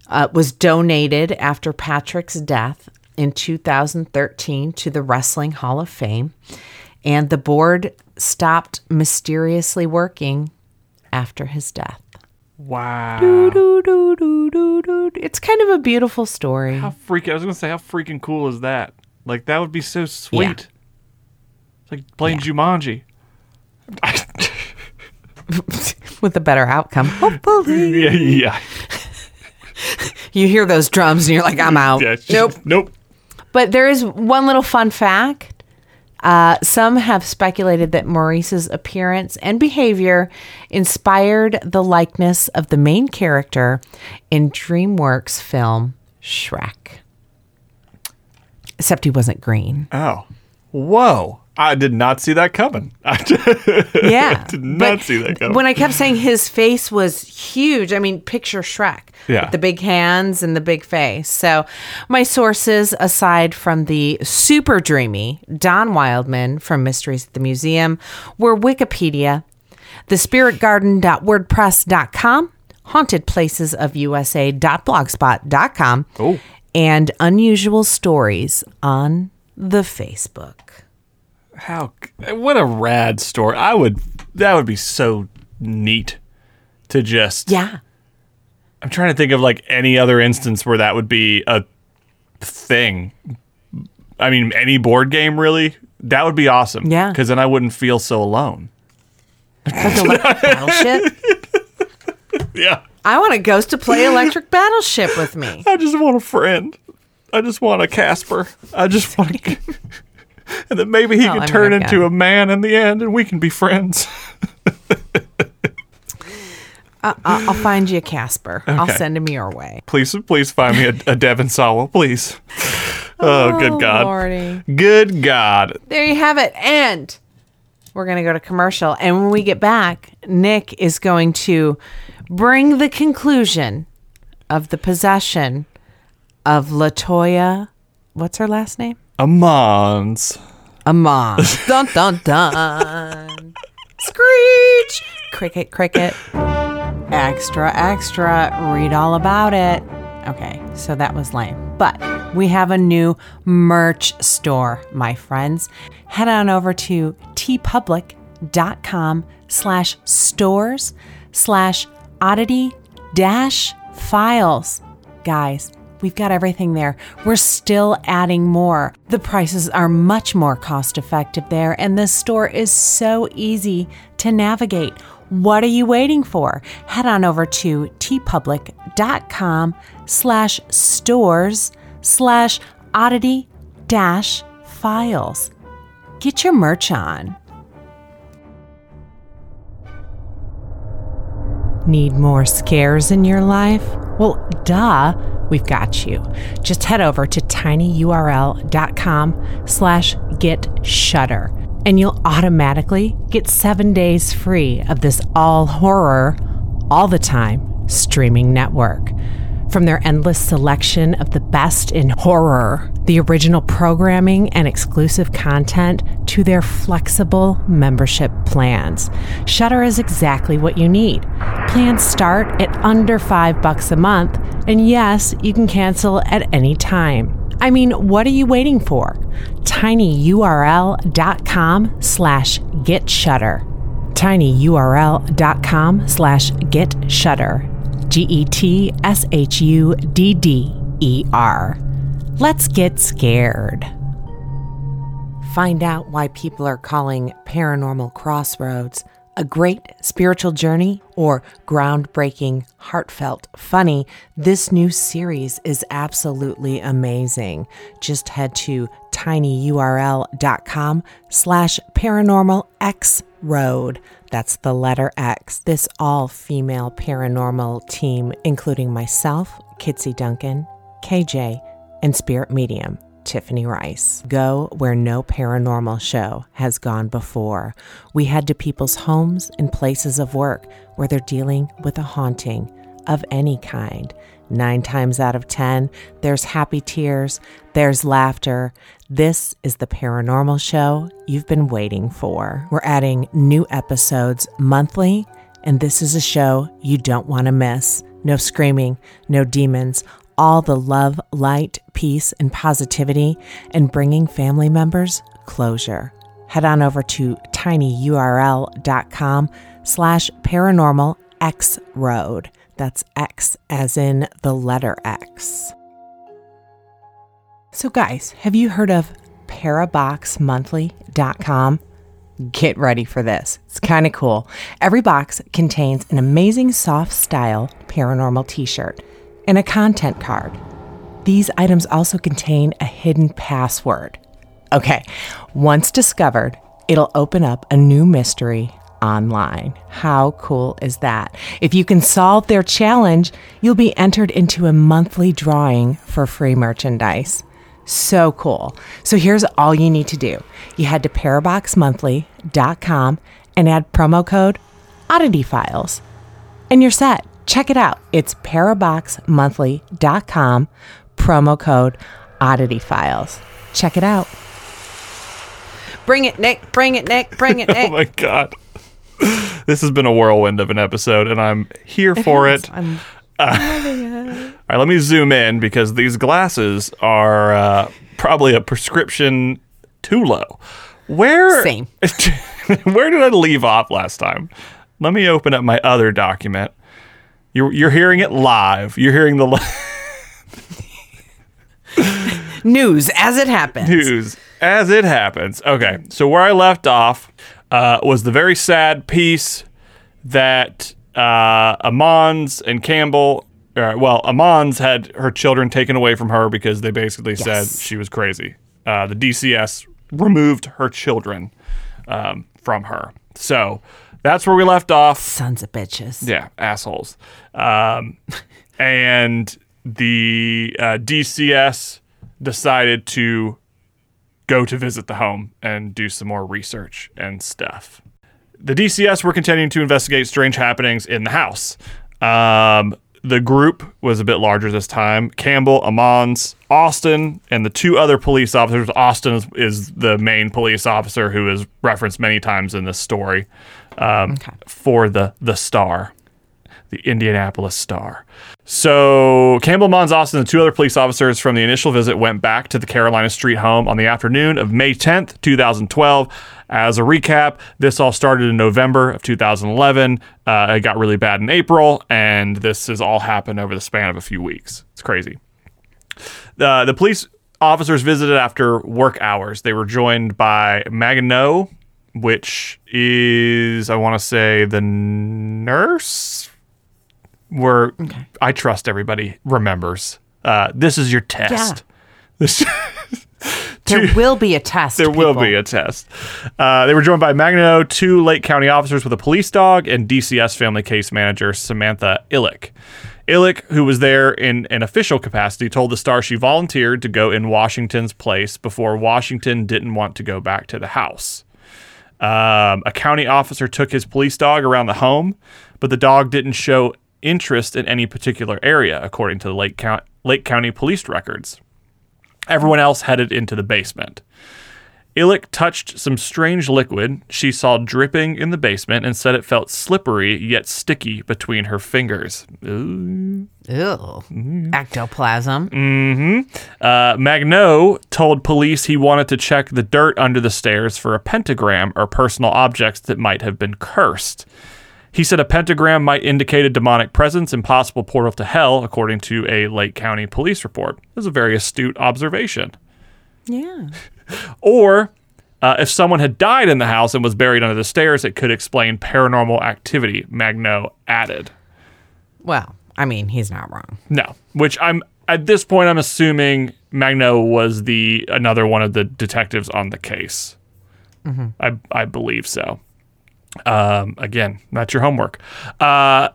uh, was donated after Patrick's death in 2013 to the Wrestling Hall of Fame. And the board stopped mysteriously working after his death. Wow. Doo, doo, doo, doo, doo. It's kind of a beautiful story. How freaking! I was gonna say, how freaking cool is that? Like that would be so sweet. It's like playing Jumanji. with a better outcome. Hopefully. yeah, yeah, You hear those drums and you're like, I'm out. yeah. Nope. nope. But there is one little fun fact. Uh, some have speculated that Maurice's appearance and behavior inspired the likeness of the main character in DreamWorks film Shrek. Except he wasn't green. Oh, whoa! I did not see that coming. I Yeah. did not see that coming. When I kept saying his face was huge, I mean, picture Shrek. Yeah. The big hands and the big face. So, my sources, aside from the super dreamy Don Wildman from Mysteries at the Museum, were Wikipedia, thespiritgarden.wordpress.com, hauntedplacesofUSA.blogspot.com, Oh. and unusual stories on the Facebook. How? What a rad story! I would. That would be so neat to just. Yeah. I'm trying to think of like any other instance where that would be a thing. I mean, any board game really. That would be awesome. Yeah. Because then I wouldn't feel so alone. Like electric battleship. Yeah. I want a ghost to play electric battleship with me. I just want a friend. I just want a Casper. I just want. A, and that maybe he Oh, can turn into a man in the end, and we can be friends. I- I'll find you a Casper. I'll send him your way. Please, please find me a, a Devon Sawa, please. Oh, oh, good God. Lordy. Good God. There you have it. And we're going to go to commercial. And when we get back, Nick is going to bring the conclusion of the possession of Latoya. What's her last name? Ammons. Amon. dun dun dun. Screech. Cricket, cricket. Extra, extra. Read all about it. Okay, so that was lame. But we have a new merch store, my friends. Head on over to teepublic.com slash stores slash oddity dash files. Guys, We've got everything there. We're still adding more. The prices are much more cost effective there, and the store is so easy to navigate. What are you waiting for? Head on over to teepublic.com slash stores slash oddity dash files. Get your merch on. Need more scares in your life? Well, duh, we've got you. Just head over to tinyurl.com slash get shudder and you'll automatically get seven days free of this all horror, all the time streaming network. From their endless selection of the best in horror, the original programming and exclusive content, to their flexible membership plans, Shudder is exactly what you need. Plans start at under 5 bucks a month, and yes, you can cancel at any time. I mean, what are you waiting for? tinyurl.com slash get shudder. tinyurl.com slash get shudder. G E T S H U D D E R. Let's get scared. Find out why people are calling Paranormal Crossroads a great spiritual journey or groundbreaking, heartfelt, funny, this new series is absolutely amazing. Just head to tinyurl.com slash paranormal x road. That's the letter X. This all female paranormal team, including myself, Kitsy Duncan, KJ, and Spirit Medium. Tiffany Rice. Go where no paranormal show has gone before. We head to people's homes and places of work where they're dealing with a haunting of any kind. Nine times out of ten, there's happy tears, there's laughter. This is the paranormal show you've been waiting for. We're adding new episodes monthly, and this is a show you don't want to miss. No screaming, no demons, all the love, light, peace, and positivity, and bringing family members closure. Head on over to tinyurl.com slash paranormal x road. That's X as in the letter X. So, guys, have you heard of paraboxmonthly.com? Get ready for this. It's kind of cool. Every box contains an amazing soft style paranormal t shirt and a content card. These items also contain a hidden password. Okay, once discovered, it'll open up a new mystery online. How cool is that? If you can solve their challenge, you'll be entered into a monthly drawing for free merchandise. So cool. So here's all you need to do you head to paraboxmonthly.com and add promo code oddity files, and you're set. Check it out. It's paraboxmonthly.com, promo code oddity files. Check it out. Bring it, Nick. Bring it, Nick. Bring it, oh Nick. Oh my god. This has been a whirlwind of an episode, and I'm here for it. I'm- All right, let me zoom in because these glasses are uh, probably a prescription too low. Where Same. where did I leave off last time? Let me open up my other document. You're you're hearing it live. You're hearing the li- News as it happens. news as it happens. Okay, so where I left off uh, was the very sad piece that uh, Ammons and Campbell. Uh, well, Ammons had her children taken away from her because they basically said she was crazy. Uh, the DCS removed her children um, from her. So that's where we left off. Sons of bitches. Yeah, assholes. Um, and the uh, DCS decided to go to visit the home and do some more research and stuff. The DCS were continuing to investigate strange happenings in the house. Um, the group was a bit larger this time. Campbell, Ammons, Austin, and the two other police officers. Austin is, is the main police officer who is referenced many times in this story um, for the the Star, the Indianapolis Star. So Campbell, Austin, and two other police officers from the initial visit went back to the Carolina Street home on the afternoon of May 10th, 2012. As a recap, this all started in November of 2011. Uh, it got really bad in April, and this has all happened over the span of a few weeks. It's crazy. Uh, the police officers visited after work hours. They were joined by Magano, which is, I want to say, the nurse. Where I trust everybody remembers. Uh, this is your test. This, There will be a test. there will be a test. Uh, they were joined by Magno, two Lake County officers with a police dog, and DCS family case manager Samantha Illick. Illick, who was there in an official capacity, told the Star she volunteered to go in Washington's place before Washington didn't want to go back to the house. Um, a county officer took his police dog around the home, but the dog didn't show interest in any particular area, according to the Lake, Count- Lake County police records. Everyone else headed into the basement. Illick touched some strange liquid she saw dripping in the basement and said it felt slippery yet sticky between her fingers. Ooh. Ew. Ectoplasm. Uh, Magno told police he wanted to check the dirt under the stairs for a pentagram or personal objects that might have been cursed. He said a pentagram might indicate a demonic presence and possible portal to hell, according to a Lake County police report. Is a very astute observation. Yeah. Or uh, if someone had died in the house and was buried under the stairs, it could explain paranormal activity, Magno added. Well, I mean, he's not wrong. No, which I'm at this point I'm assuming Magno was the another one of the detectives on the case. I I believe so. Um, again, not your homework. Uh,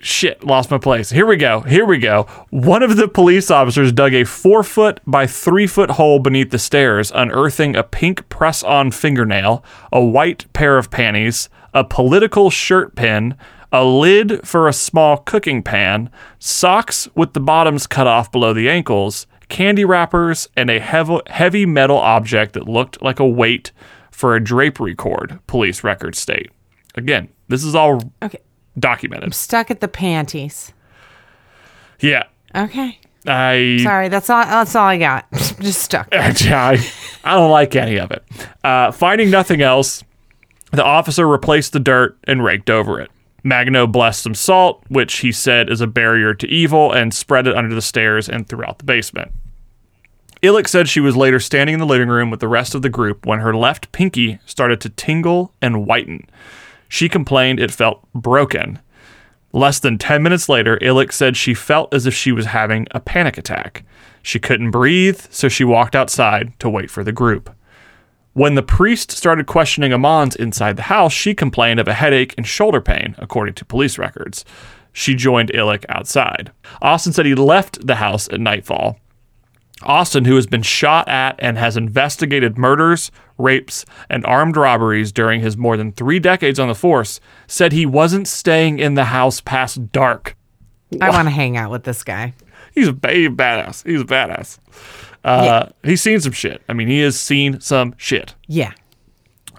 shit, lost my place. Here we go. Here we go. One of the police officers dug a four foot by three foot hole beneath the stairs, unearthing a pink press on fingernail, a white pair of panties, a political shirt pin, a lid for a small cooking pan, socks with the bottoms cut off below the ankles, candy wrappers, and a heavy metal object that looked like a weight for a drapery cord, police records state. Again, this is all Okay. documented. Stuck at the panties. Yeah. Okay. I Sorry, that's all that's all I got. Just stuck. I, I don't like any of it. Uh, finding nothing else, the officer replaced the dirt and raked over it. Magno blessed some salt, which he said is a barrier to evil, and spread it under the stairs and throughout the basement. Illick said she was later standing in the living room with the rest of the group when her left pinky started to tingle and whiten. She complained it felt broken. Less than 10 minutes later, Illich said she felt as if she was having a panic attack. She couldn't breathe, so she walked outside to wait for the group. When the priest started questioning Ammons inside the house, she complained of a headache and shoulder pain, according to police records. She joined Illich outside. Austin said he left the house at nightfall. Austin, who has been shot at and has investigated murders, rapes, and armed robberies during his more than three decades on the force, said he wasn't staying in the house past dark. I want to hang out with this guy. He's a, ba- badass. He's a badass. Uh, He's seen some shit. I mean, he has seen some shit. Yeah.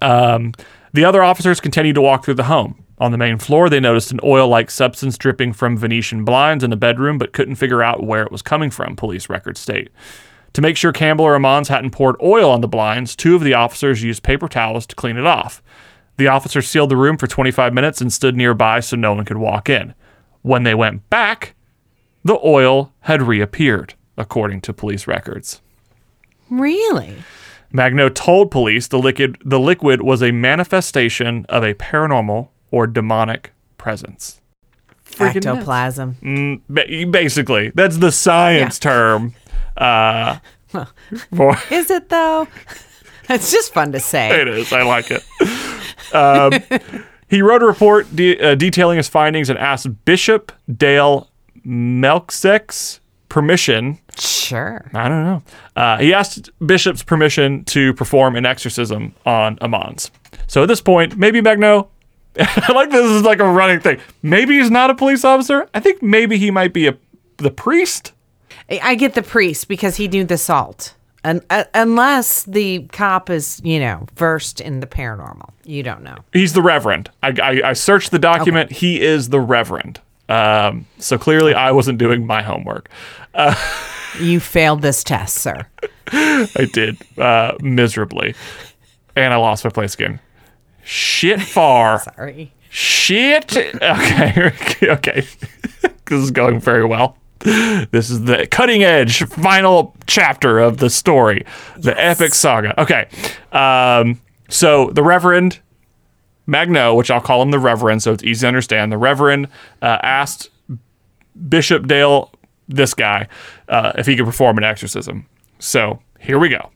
The other officers continued to walk through the home. On the main floor, they noticed an oil like substance dripping from Venetian blinds in the bedroom, but couldn't figure out where it was coming from, police records state. To make sure Campbell or Ammons hadn't poured oil on the blinds, two of the officers used paper towels to clean it off. The officers sealed the room for 25 minutes and stood nearby so no one could walk in. When they went back, the oil had reappeared, according to police records. Really? Magno told police the liquid the liquid was a manifestation of a paranormal or demonic presence. Freaking. Ectoplasm. Ba- Basically, that's the science term. Uh, for, Is it though? It's just fun to say. it is. I like it. Um, he wrote a report de- uh, detailing his findings and asked Bishop Dale Melksek's permission Sure. I don't know. Uh, he asked Bishop's permission to perform an exorcism on Ammons. So at this point, maybe Magno. I like this is like a running thing. Maybe he's not a police officer. I think maybe he might be a the priest. I get the priest because he knew the salt. Un- uh, unless the cop is, you know, versed in the paranormal. You don't know. He's the reverend. I, I, I searched the document. He is the reverend. Um, so clearly, I wasn't doing my homework. You failed this test, sir. I did uh, miserably, and I lost my place again. Shit far. Sorry. Shit. Okay. okay. this is going very well. This is the cutting edge final chapter of the story, the epic saga. Okay. Um, so the Reverend Magno, which I'll call him the Reverend, so it's easy to understand, the Reverend uh, asked Bishop Dale, this guy, uh, if he could perform an exorcism. So here we go.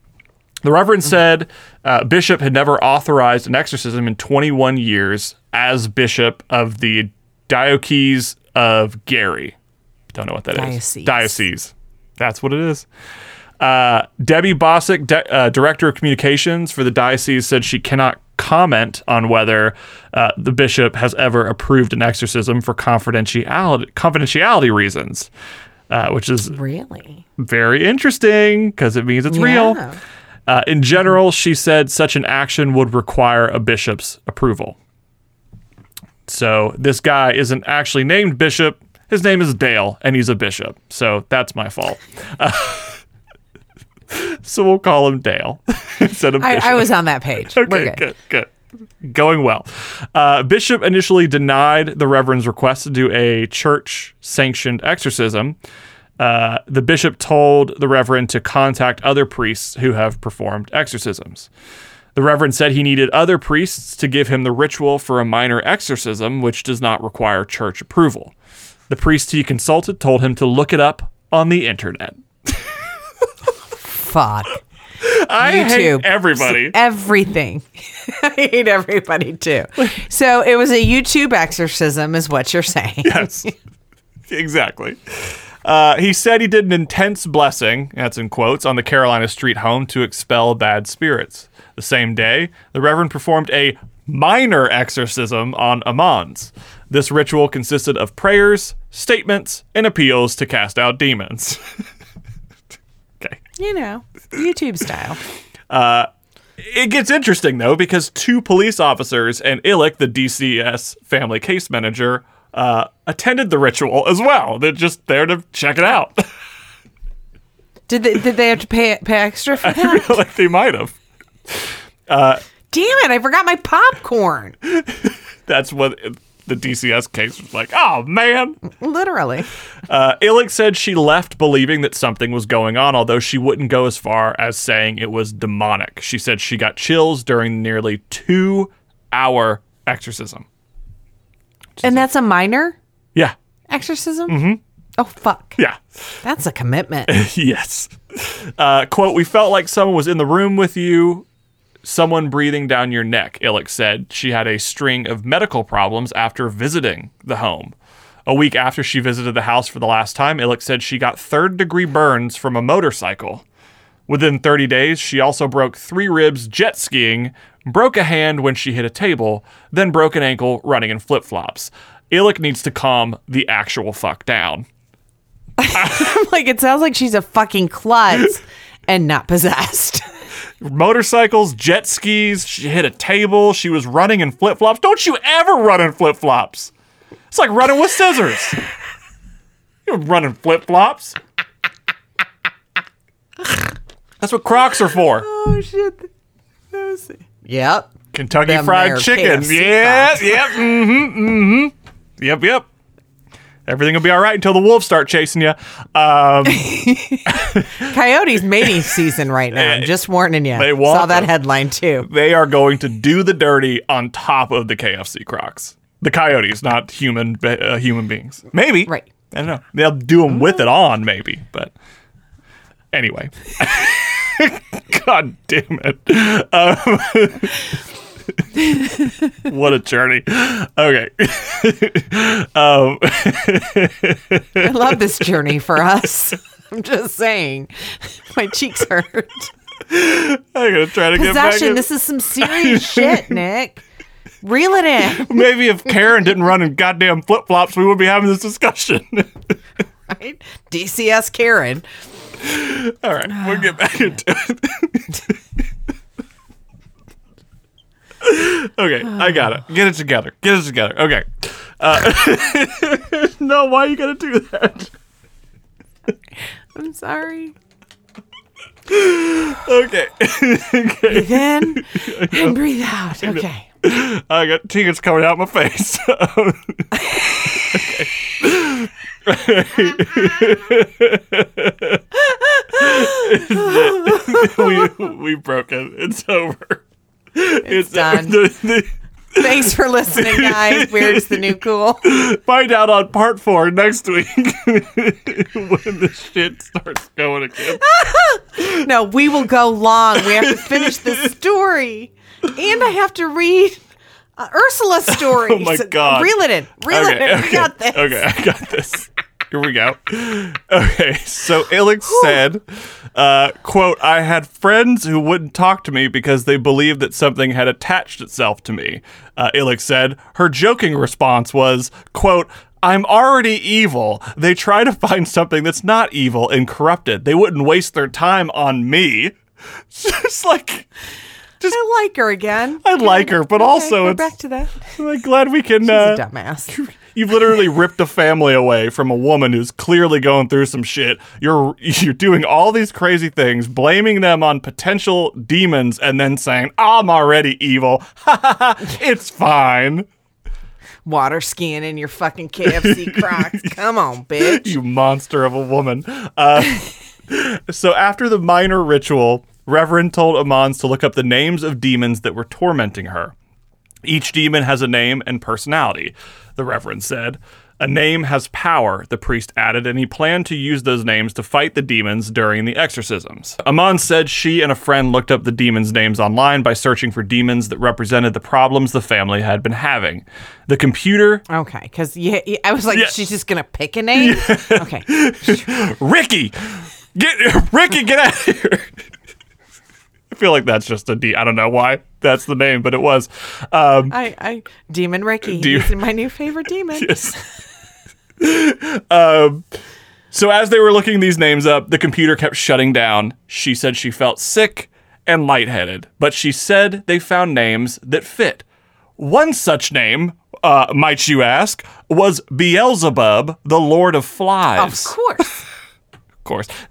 The Reverend said uh, Bishop had never authorized an exorcism in 21 years as Bishop of the Diocese of Gary. Don't know what that is. Diocese. Diocese. That's what it is. Uh, Debbie Bosick, di- uh, Director of Communications for the Diocese, said she cannot comment on whether uh, the bishop has ever approved an exorcism for confidentiality confidentiality reasons, uh, which is Really? very interesting because it means it's real. Uh, in general, she said such an action would require a bishop's approval. So this guy isn't actually named Bishop. His name is Dale, and he's a bishop. So that's my fault. Uh, so we'll call him Dale instead of Bishop. I, I was on that page. Okay, good. good, good. Going well. Uh, Bishop initially denied the Reverend's request to do a church sanctioned exorcism. Uh, the bishop told the Reverend to contact other priests who have performed exorcisms. The Reverend said he needed other priests to give him the ritual for a minor exorcism, which does not require church approval. The priest he consulted told him to look it up on the internet. Fuck. I YouTube. hate everybody. Everything. I hate everybody too. So it was a YouTube exorcism, is what you're saying. yes, exactly. Uh, he said he did an intense blessing, that's in quotes, on the Carolina Street home to expel bad spirits. The same day, the Reverend performed a minor exorcism on Ammons. This ritual consisted of prayers, statements, and appeals to cast out demons. okay. You know, YouTube style. It gets interesting though because two police officers and Illick, the DCS family case manager, uh, attended the ritual as well. They're just there to check it out. Did they, did they have to pay pay extra for that? I feel like they might have. Damn it! I forgot my popcorn. That's what the DCS case was like. Oh man. Literally. Uh, Illick said she left believing that something was going on, although she wouldn't go as far as saying it was demonic. She said she got chills during nearly two hour exorcism. And that's a minor Yeah. exorcism. Mm-hmm. Oh fuck! Yeah. That's a commitment. yes. Uh, quote, we felt like someone was in the room with you, someone breathing down your neck, Illick said. She had a string of medical problems after visiting the home. A week after she visited the house for the last time, Illick said she got third degree burns from a motorcycle. Within 30 days, she also broke three ribs jet skiing, broke a hand when she hit a table, then broke an ankle running in flip flops. Illick needs to calm the actual fuck down. like it sounds like she's a fucking klutz and not possessed. motorcycles, jet skis. She hit a table. She was running in flip flops. Don't you ever run in flip flops? It's like running with scissors. You're running flip flops. That's what Crocs are for. oh shit! That was- Yep. Kentucky Them Fried Chicken. KFC Yeah, Crocs. yep, mm-hmm, mm-hmm. Yep, yep. Everything will be all right until the wolves start chasing you. Um, Coyotes mating season right now. I'm just warning you. They want Saw that them. headline too. they are going to do the dirty on top of the KFC Crocs. The coyotes, not human uh, human beings. Maybe. Right. I don't know. They'll do them with it on, maybe. But anyway. God damn it. Um, what a journey. Okay. um, I love this journey for us. I'm just saying. My cheeks hurt. I'm gonna try to get back. Possession. In. This is some serious shit, Nick. Reel it in. Maybe if Karen didn't run in goddamn flip flops, we would be having this discussion. Right? DCS Karen. All right, we'll get back into it. okay, I got it. Get it together. Get it together. Okay. Uh, no, why are you gonna do that? I'm sorry. Okay. Breathe in and breathe out. Okay. I got tears coming out of my face. we we broke it. It's over. It's, done. the- the- Thanks for listening, guys. Weird's the new cool. find out on part four next week when the shit starts going again. No, we will go long. We have to finish this story. And I have to read uh, Ursula's story. Oh my God. Reel it in. Reel it in. We got this. Okay, I got this. Here we go. Okay, so Illich said, uh, quote, I had friends who wouldn't talk to me because they believed that something had attached itself to me. Uh, Illich said, her joking response was, quote, I'm already evil. They try to find something that's not evil and corrupted. They wouldn't waste their time on me. Just like, I like her again. I like her, but Okay, also it's back to that. I'm glad we can. She's Uh, a dumbass. You've literally ripped a family away from a woman who's clearly going through some shit. You're you're doing all these crazy things, blaming them on potential demons, and then saying, "I'm already evil. it's fine." Water skiing in your fucking KFC Crocs. Come on, bitch. You monster of a woman. Uh, so after the minor ritual, Reverend told Ammons to look up the names of demons that were tormenting her. Each demon has a name and personality, the Reverend said. A name has power, the priest added, and he planned to use those names to fight the demons during the exorcisms. Amon said she and a friend looked up the demons' names online by searching for demons that represented the problems the family had been having. The computer, Okay, because yeah, yeah, I was like, Yeah. she's just gonna pick a name. Okay, Ricky, get Ricky, get out of here. I feel like that's just a D. I don't know why that's the name, but it was. Um, I, I, Demon Ricky. You- He's my new favorite demon. um, so as they were looking these names up, the computer kept shutting down. She said she felt sick and lightheaded, but she said they found names that fit. One such name, uh, might you ask, was Beelzebub, the Lord Of Flies. Of course.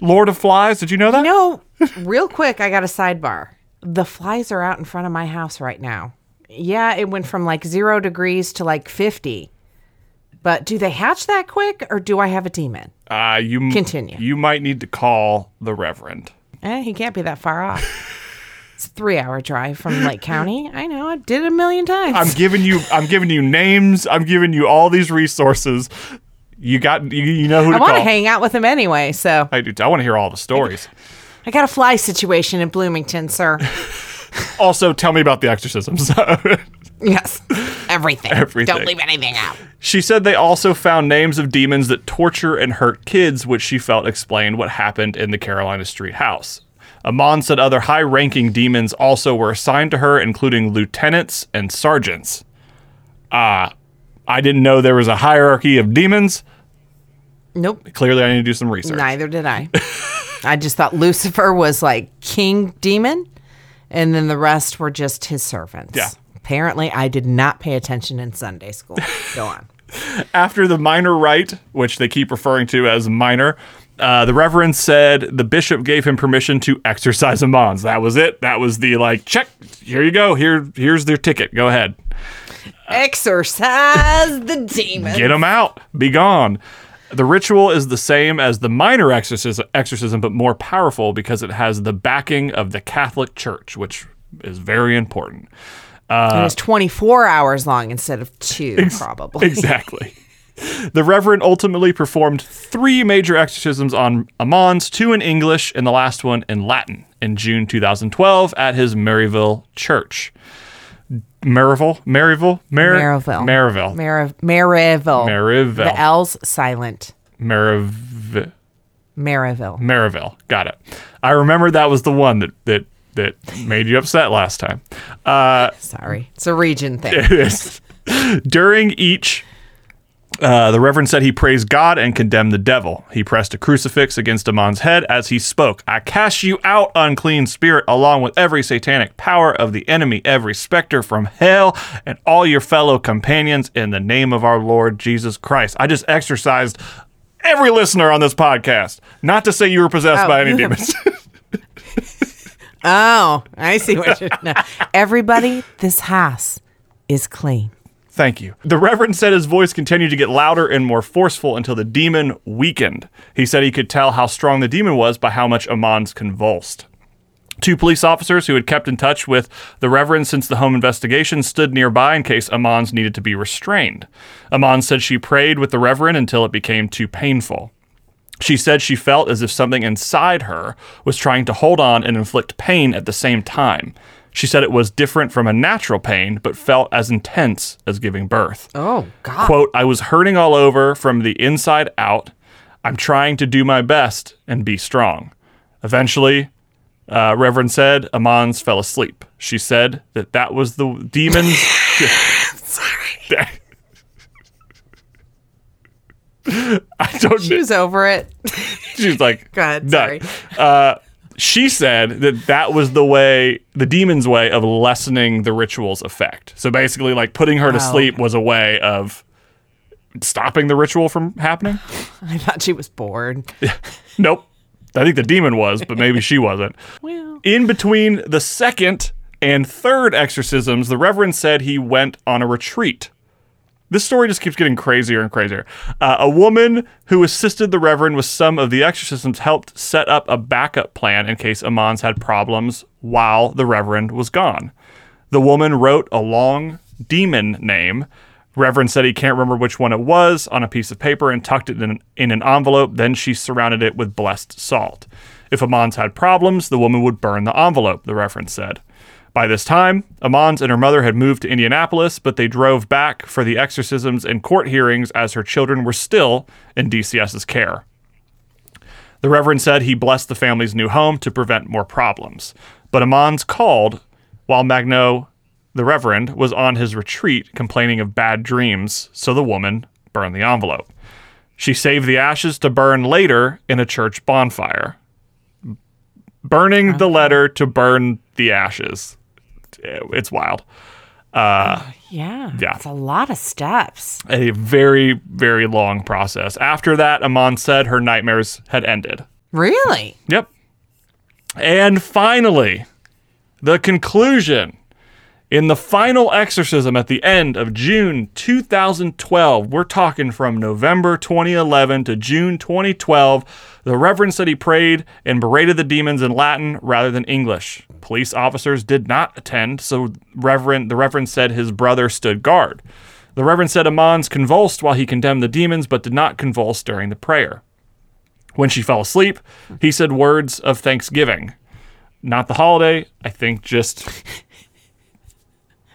Lord of Flies, did you know that? No, real quick, I got a sidebar. The flies are out in front of my house right now. Yeah, it went from like zero degrees to like 50. But do they hatch that quick or do I have a demon? Uh, you m- Continue. You might need to call the Reverend. Eh, he can't be that far off. It's a three hour drive from Lake County. I know, I did it a million times. I'm giving you. I'm giving you names. I'm giving you all these resources. You got. You, you know who to I want to hang out with him anyway, so I do. I want to hear all the stories. I got a fly situation in Bloomington, sir. Also, tell me about the exorcisms. yes, everything. Everything. Don't leave anything out. she said they also found names of demons that torture and hurt kids, which she felt explained what happened in the Carolina Street house. Amon said other high ranking demons also were assigned to her, including lieutenants and sergeants. Ah, I didn't know there was a hierarchy of demons. Nope. Clearly, I need to do some research. Neither did I. I just thought Lucifer was like king demon, and then the rest were just his servants. Yeah. Apparently, I did not pay attention in Sunday school. Go on. After the minor rite, which they keep referring to as minor, uh, the Reverend said the bishop gave him permission to exorcise Ammons. That was it. That was the like check. Here you go. Here, here's their ticket. Go ahead. Exorcise the demon. Get him out. Be gone. The ritual is the same as the minor exorcism, exorcism, but more powerful because it has the backing of the Catholic Church, which is very important. Uh, it was 24 hours long instead of two, probably. Exactly. The Reverend ultimately performed three major exorcisms on Ammons, two in English and the last one in Latin, in June 2012 at his Maryville church. Maryville? Maryville? Mar- Maryville. Maryville. Mar- Maryville. Maryville. The L's silent. Maryville. Maryville. Maryville. Got it. I remember that was the one that that that made you upset last time. Uh, Sorry. It's a region thing. it is. During each, uh, the Reverend said he praised God and condemned the devil. He pressed a crucifix against Amon's head as he spoke. I cast you out, unclean spirit, along with every satanic power of the enemy, every specter from hell, and all your fellow companions in the name of our Lord Jesus Christ. I just exercised every listener on this podcast. Not to say you were possessed Oh, by any demons. Oh, I see what you're. No. Everybody, this house is clean. Thank you. The Reverend said his voice continued to get louder and more forceful until the demon weakened. He said he could tell how strong the demon was by how much Ammons convulsed. Two police officers who had kept in touch with the Reverend since the home investigation stood nearby in case Ammons needed to be restrained. Ammons said she prayed with the Reverend until it became too painful. She said she felt as if something inside her was trying to hold on and inflict pain at the same time. She said it was different from a natural pain, but felt as intense as giving birth. Oh God. Quote, I was hurting all over from the inside out. I'm trying to do my best and be strong. Eventually, uh, Reverend said, Ammons fell asleep. She said that that was the demons. Sorry. I don't She was over it. She's like, God, sorry. Uh, she said that that was the way, the demon's way of lessening the ritual's effect. So basically, like putting her to sleep was a way of stopping the ritual from happening. I thought she was bored. Nope. I think the demon was, but maybe she wasn't. Well, In between the second and third exorcisms, the Reverend said he went on a retreat. This story just keeps getting crazier and crazier. Uh, a woman who assisted the Reverend with some of the exorcisms helped set up a backup plan in case Ammons had problems while the Reverend was gone. The woman wrote a long demon name. Reverend said he can't remember which one it was on a piece of paper and tucked it in, in an envelope. Then she surrounded it with blessed salt. If Ammons had problems, the woman would burn the envelope, the Reverend said. By this time, Ammons and her mother had moved to Indianapolis, but they drove back for the exorcisms and court hearings as her children were still in DCS's care. The Reverend said he blessed the family's new home to prevent more problems. But Ammons called while Maginot, the Reverend, was on his retreat complaining of bad dreams, so the woman burned the envelope. She saved the ashes to burn later in a church bonfire. Burning the letter to burn the ashes. It's wild. Uh, oh, yeah. Yeah. It's a lot of steps. A very, very long process. After that, Amon said her nightmares had ended. Really? Yep. And finally, the conclusion. In the final exorcism at the end of June 2012, we're talking from November 2011 to June 2012, the Reverend said he prayed and berated the demons in Latin rather than English. Police officers did not attend, so Reverend the Reverend said his brother stood guard. The Reverend said Ammons convulsed while he condemned the demons, but did not convulse during the prayer. When she fell asleep, he said words of thanksgiving. Not the holiday, I think just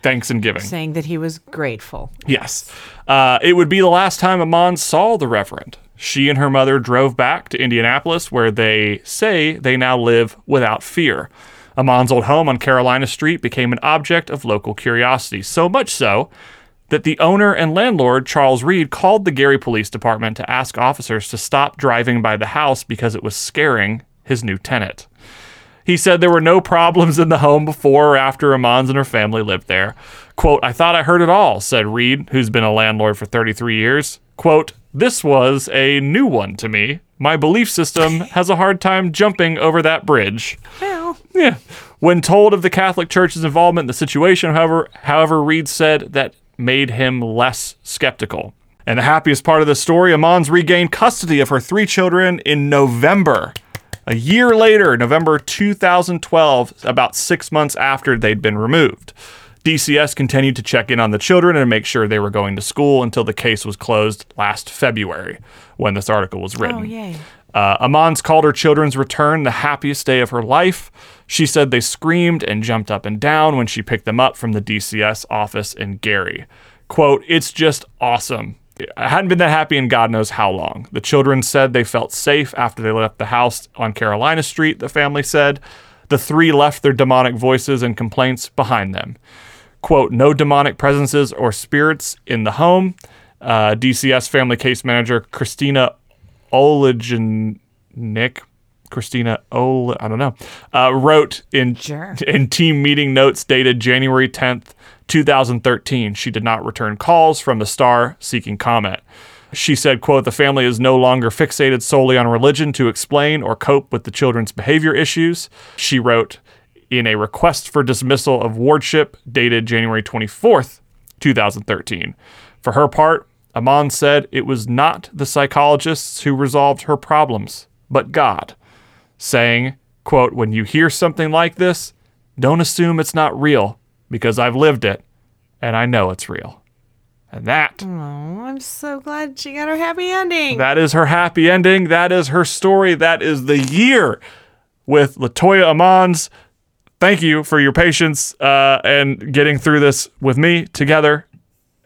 thanks and giving. Saying that he was grateful. Yes. Uh, it would be the last time Amon saw the Reverend. She and her mother drove back to Indianapolis, where they say they now live without fear. Amon's old home on Carolina Street became an object of local curiosity, so much so that the owner and landlord, Charles Reed, called the Gary Police Department to ask officers to stop driving by the house because it was scaring his new tenant. He said there were no problems in the home before or after Ammons and her family lived there. Quote, I thought I heard it all, said Reed, who's been a landlord for 33 years. Quote, this was a new one to me. My belief system has a hard time jumping over that bridge. Well, Yeah. When told of the Catholic Church's involvement in the situation, however, however, Reed said that made him less skeptical. And the happiest part of the story, Ammons regained custody of her three children in November. A year later, November 2012, about six months after they'd been removed. DCS continued to check in on the children and make sure they were going to school until the case was closed last February when this article was written. oh yay. Uh, Ammons called her children's return the happiest day of her life. She said they screamed and jumped up and down when she picked them up from the DCS office in Gary. Quote, It's just awesome. I hadn't been that happy in God knows how long. The children said they felt safe after they left the house on Carolina Street, the family said. The three left their demonic voices and complaints behind them. Quote, no demonic presences or spirits in the home. Uh, DCS family case manager Christina Nick, Christina Ol, I don't know, uh, wrote in Sure. in team meeting notes dated January 10th, 2013. She did not return calls from the star seeking comment. She said, quote, the family is no longer fixated solely on religion to explain or cope with the children's behavior issues. She wrote in a request for dismissal of wardship dated January 24th, 2013. For her part, Amon said it was not the psychologists who resolved her problems, but God, saying, quote, when you hear something like this, don't assume it's not real because I've lived it and I know it's real. And that Oh, I'm so glad she got her happy ending. that is her happy ending. That is her story. That is the year with Latoya Ammons. Thank you for your patience uh, and getting through this with me together.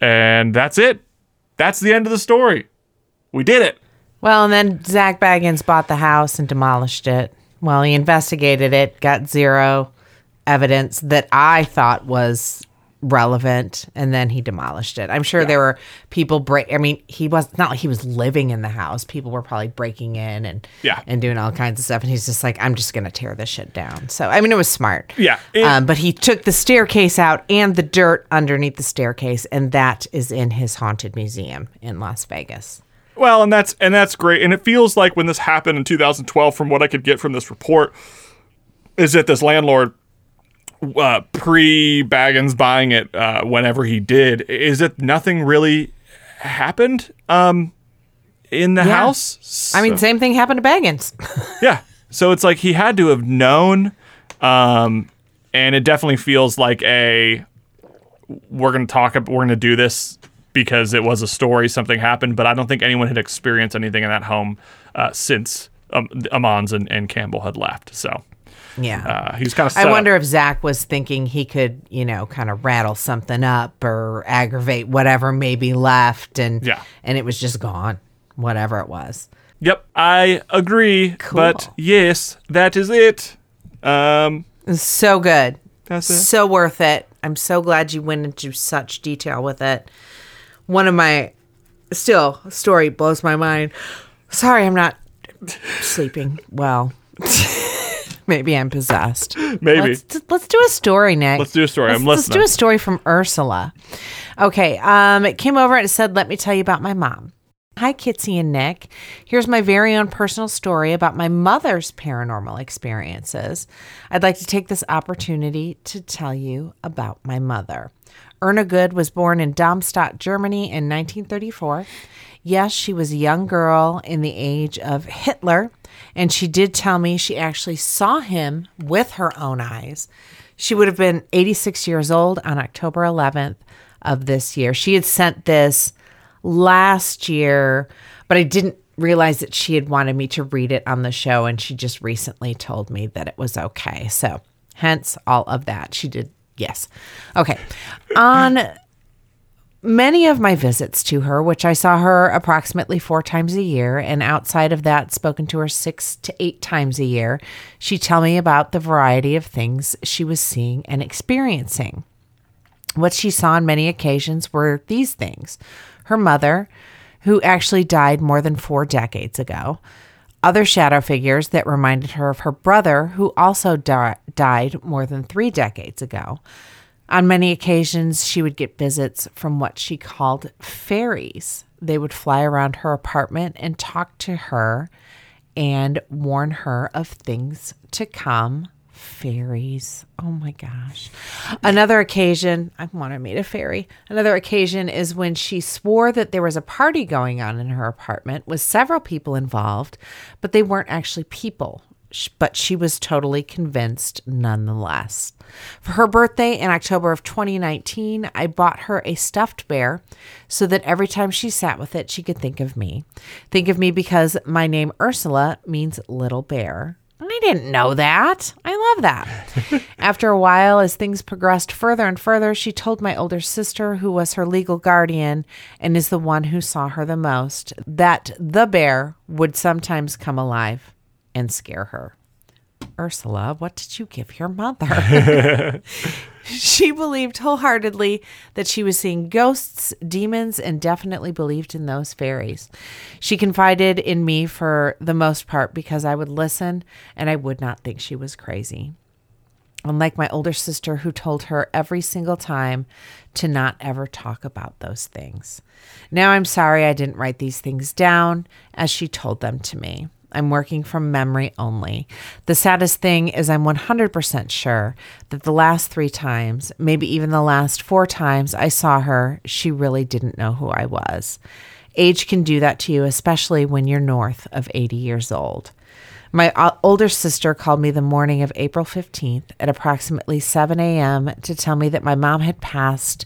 And that's it. That's the end of the story. We did it. Well, and then Zak Bagans bought the house and demolished it. Well, he investigated it, got zero evidence that I thought was relevant, and then he demolished it. I'm sure there were people break. I mean, he was not like he was living in the house. People were probably breaking in and Yeah. and doing all kinds of stuff. And he's just like, I'm just gonna tear this shit down. So I mean, it was smart. Yeah, it- um, but he took the staircase out and the dirt underneath the staircase, and that is in his haunted museum in Las Vegas. Well, and that's and that's great. And it feels like when this happened in 2012, from what I could get from this report, is that this landlord, uh, pre Bagans buying it, uh, whenever he did, is that nothing really happened um, in the Yeah. house. I mean, same thing happened to Bagans. yeah. So it's like he had to have known, um, and it definitely feels like a we're going to talk. We're going to do this because it was a story. Something happened, but I don't think anyone had experienced anything in that home uh, since um, Ammons and, and Campbell had left. So yeah. uh, he was kind of. I wonder if Zach was thinking he could, you know, kind of rattle something up or aggravate whatever may be left, and Yeah. and it was just gone, whatever it was. Yep, I agree. But yes, that is it. Um, so good, That's it. so worth it. I'm so glad you went into such detail with it. One of my still story blows my mind. Sorry, I'm not sleeping well. Maybe I'm possessed. maybe. Let's, let's do a story, Nick. Let's do a story. Let's, I'm let's do a story from Ursula. Okay. Um, it came over and it said, "Let me tell you about my mom." Hi, Kitsy and Nick. Here's my very own personal story about my mother's paranormal experiences. I'd like to take this opportunity to tell you about my mother. Erna Good was born in Darmstadt, Germany in 1934. Yes, she was a young girl in the age of Hitler, and she did tell me she actually saw him with her own eyes. She would have been 86 years old on October 11th of this year. She had sent this last year, but I didn't realize that she had wanted me to read it on the show, and she just recently told me that it was okay. So, hence all of that. She did, yes. Okay. On many of my visits to her, which I saw her approximately four times a year, and outside of that, spoken to her six to eight times a year, she'd tell me about the variety of things she was seeing and experiencing. What she saw on many occasions were these things her mother, who actually died more than four decades ago, other shadow figures that reminded her of her brother, who also di- died more than three decades ago. On many occasions, she would get visits from what she called fairies. They would fly around her apartment and talk to her and warn her of things to come. Fairies. Oh my gosh. Another occasion, I want to meet a fairy. Another occasion is when she swore that there was a party going on in her apartment with several people involved, but they weren't actually people. But she was totally convinced nonetheless. For her birthday in October of 2019, I bought her a stuffed bear so that every time she sat with it, she could think of me. Think of me because my name Ursula means little bear. I didn't know that. I love that. After a while, as things progressed further and further, she told my older sister, who was her legal guardian and is the one who saw her the most, that the bear would sometimes come alive and scare her. Ursula, what did you give your mother? she believed wholeheartedly that she was seeing ghosts, demons, and definitely believed in those fairies. She confided in me for the most part because I would listen and I would not think she was crazy. Unlike my older sister, who told her every single time to not ever talk about those things. Now I'm sorry I didn't write these things down as she told them to me. I'm working from memory only. The saddest thing is, I'm 100% sure that the last three times, maybe even the last four times I saw her, she really didn't know who I was. Age can do that to you, especially when you're north of 80 years old. My older sister called me the morning of April 15th at approximately 7 a.m. to tell me that my mom had passed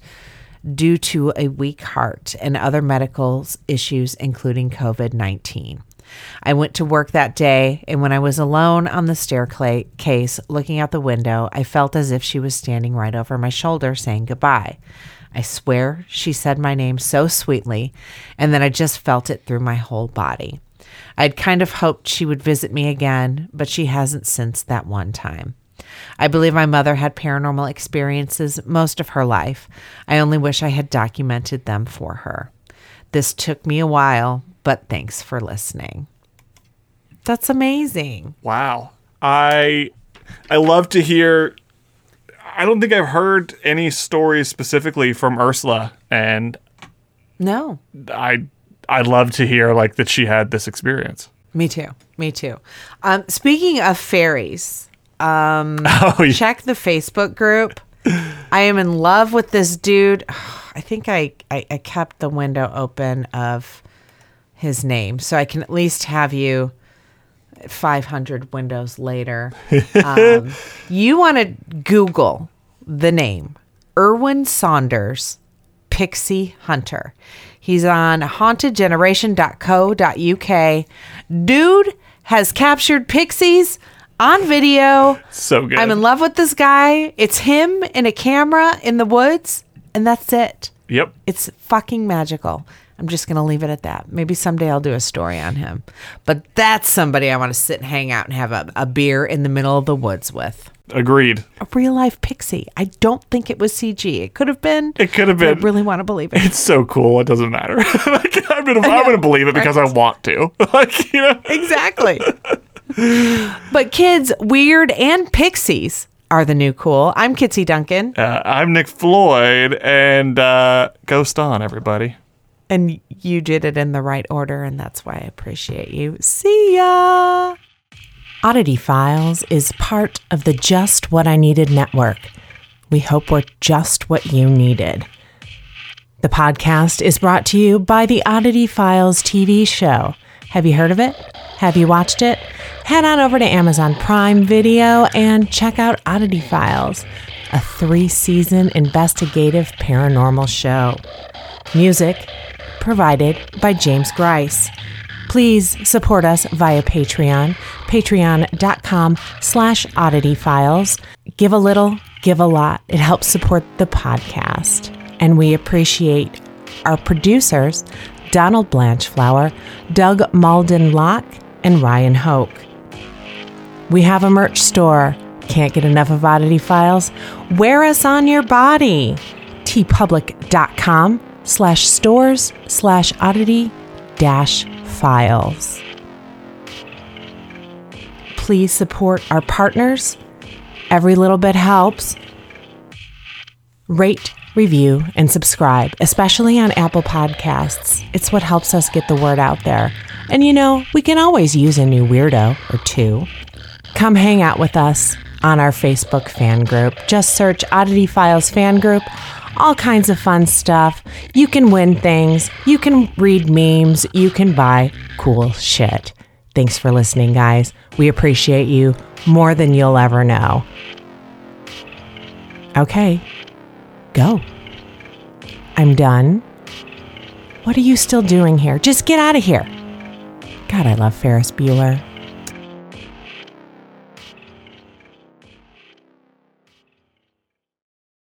due to a weak heart and other medical issues, including COVID 19. I went to work that day, and when I was alone on the staircase looking out the window, I felt as if she was standing right over my shoulder saying goodbye. I swear she said my name so sweetly, and then I just felt it through my whole body. I'd kind of hoped she would visit me again, but she hasn't since that one time. I believe my mother had paranormal experiences most of her life. I only wish I had documented them for her. This took me a while, but thanks for listening. That's amazing. Wow. I I love to hear I don't think I've heard any stories specifically from Ursula and No, I I love to hear like that she had this experience. me too. Me too. Um, speaking of fairies, Oh, yeah. check the Facebook group. I am in love with this dude. I think I, I, I kept the window open of his name so I can at least have you 500 windows later. Um, you want to Google the name Erwin Saunders, Pixie Hunter. He's on hauntedgeneration.co.uk. Dude has captured pixies on video. so good. I'm in love with this guy. It's him in a camera in the woods, and that's it. Yep. It's fucking magical. I'm just going to leave it at that. Maybe someday I'll do a story on him. But that's somebody I want to sit and hang out and have a, a beer in the middle of the woods with. Agreed. A real life pixie. I don't think it was CG. It could have been. It could have been. I really want to believe it. It's so cool. It doesn't matter. like, I'm gonna, I'm gonna believe it because I want to. like you know. exactly. but kids, weird and pixies are the new cool. I'm Kitsy Duncan, Uh, I'm Nick Floyd, and uh, ghost on everybody. And you did it in the right order, and that's why I appreciate you. See ya. Oddity Files is part of the Just What I Needed network. We hope we're just what you needed. The podcast is brought to you by the Oddity Files TV show. Have you heard of it? Have you watched it? Head on over to Amazon Prime Video and check out Oddity Files, a three season investigative paranormal show. Music provided by James Grice. Please support us via Patreon, patreon.com slash oddity files. Give a little, give a lot. It helps support the podcast. And we appreciate our producers, Donald Blanchflower, Doug Malden Locke, and Ryan Hoke. We have a merch store. Can't get enough of Oddity Files? Wear us on your body. teepublic.com slash stores slash oddity dash files. Please support our partners. Every little bit helps. Rate, review, and subscribe, especially on Apple Podcasts. It's what helps us get the word out there. And you know, we can always use a new weirdo or two. Come hang out with us on our Facebook fan group. Just search Oddity Files fan group. All kinds of fun stuff. You can win things. You can read memes. You can buy cool shit. Thanks for listening, guys. We appreciate you more than you'll ever know. Okay, go. I'm done. What are you still doing here? Just get out of here. God, I love Ferris Bueller.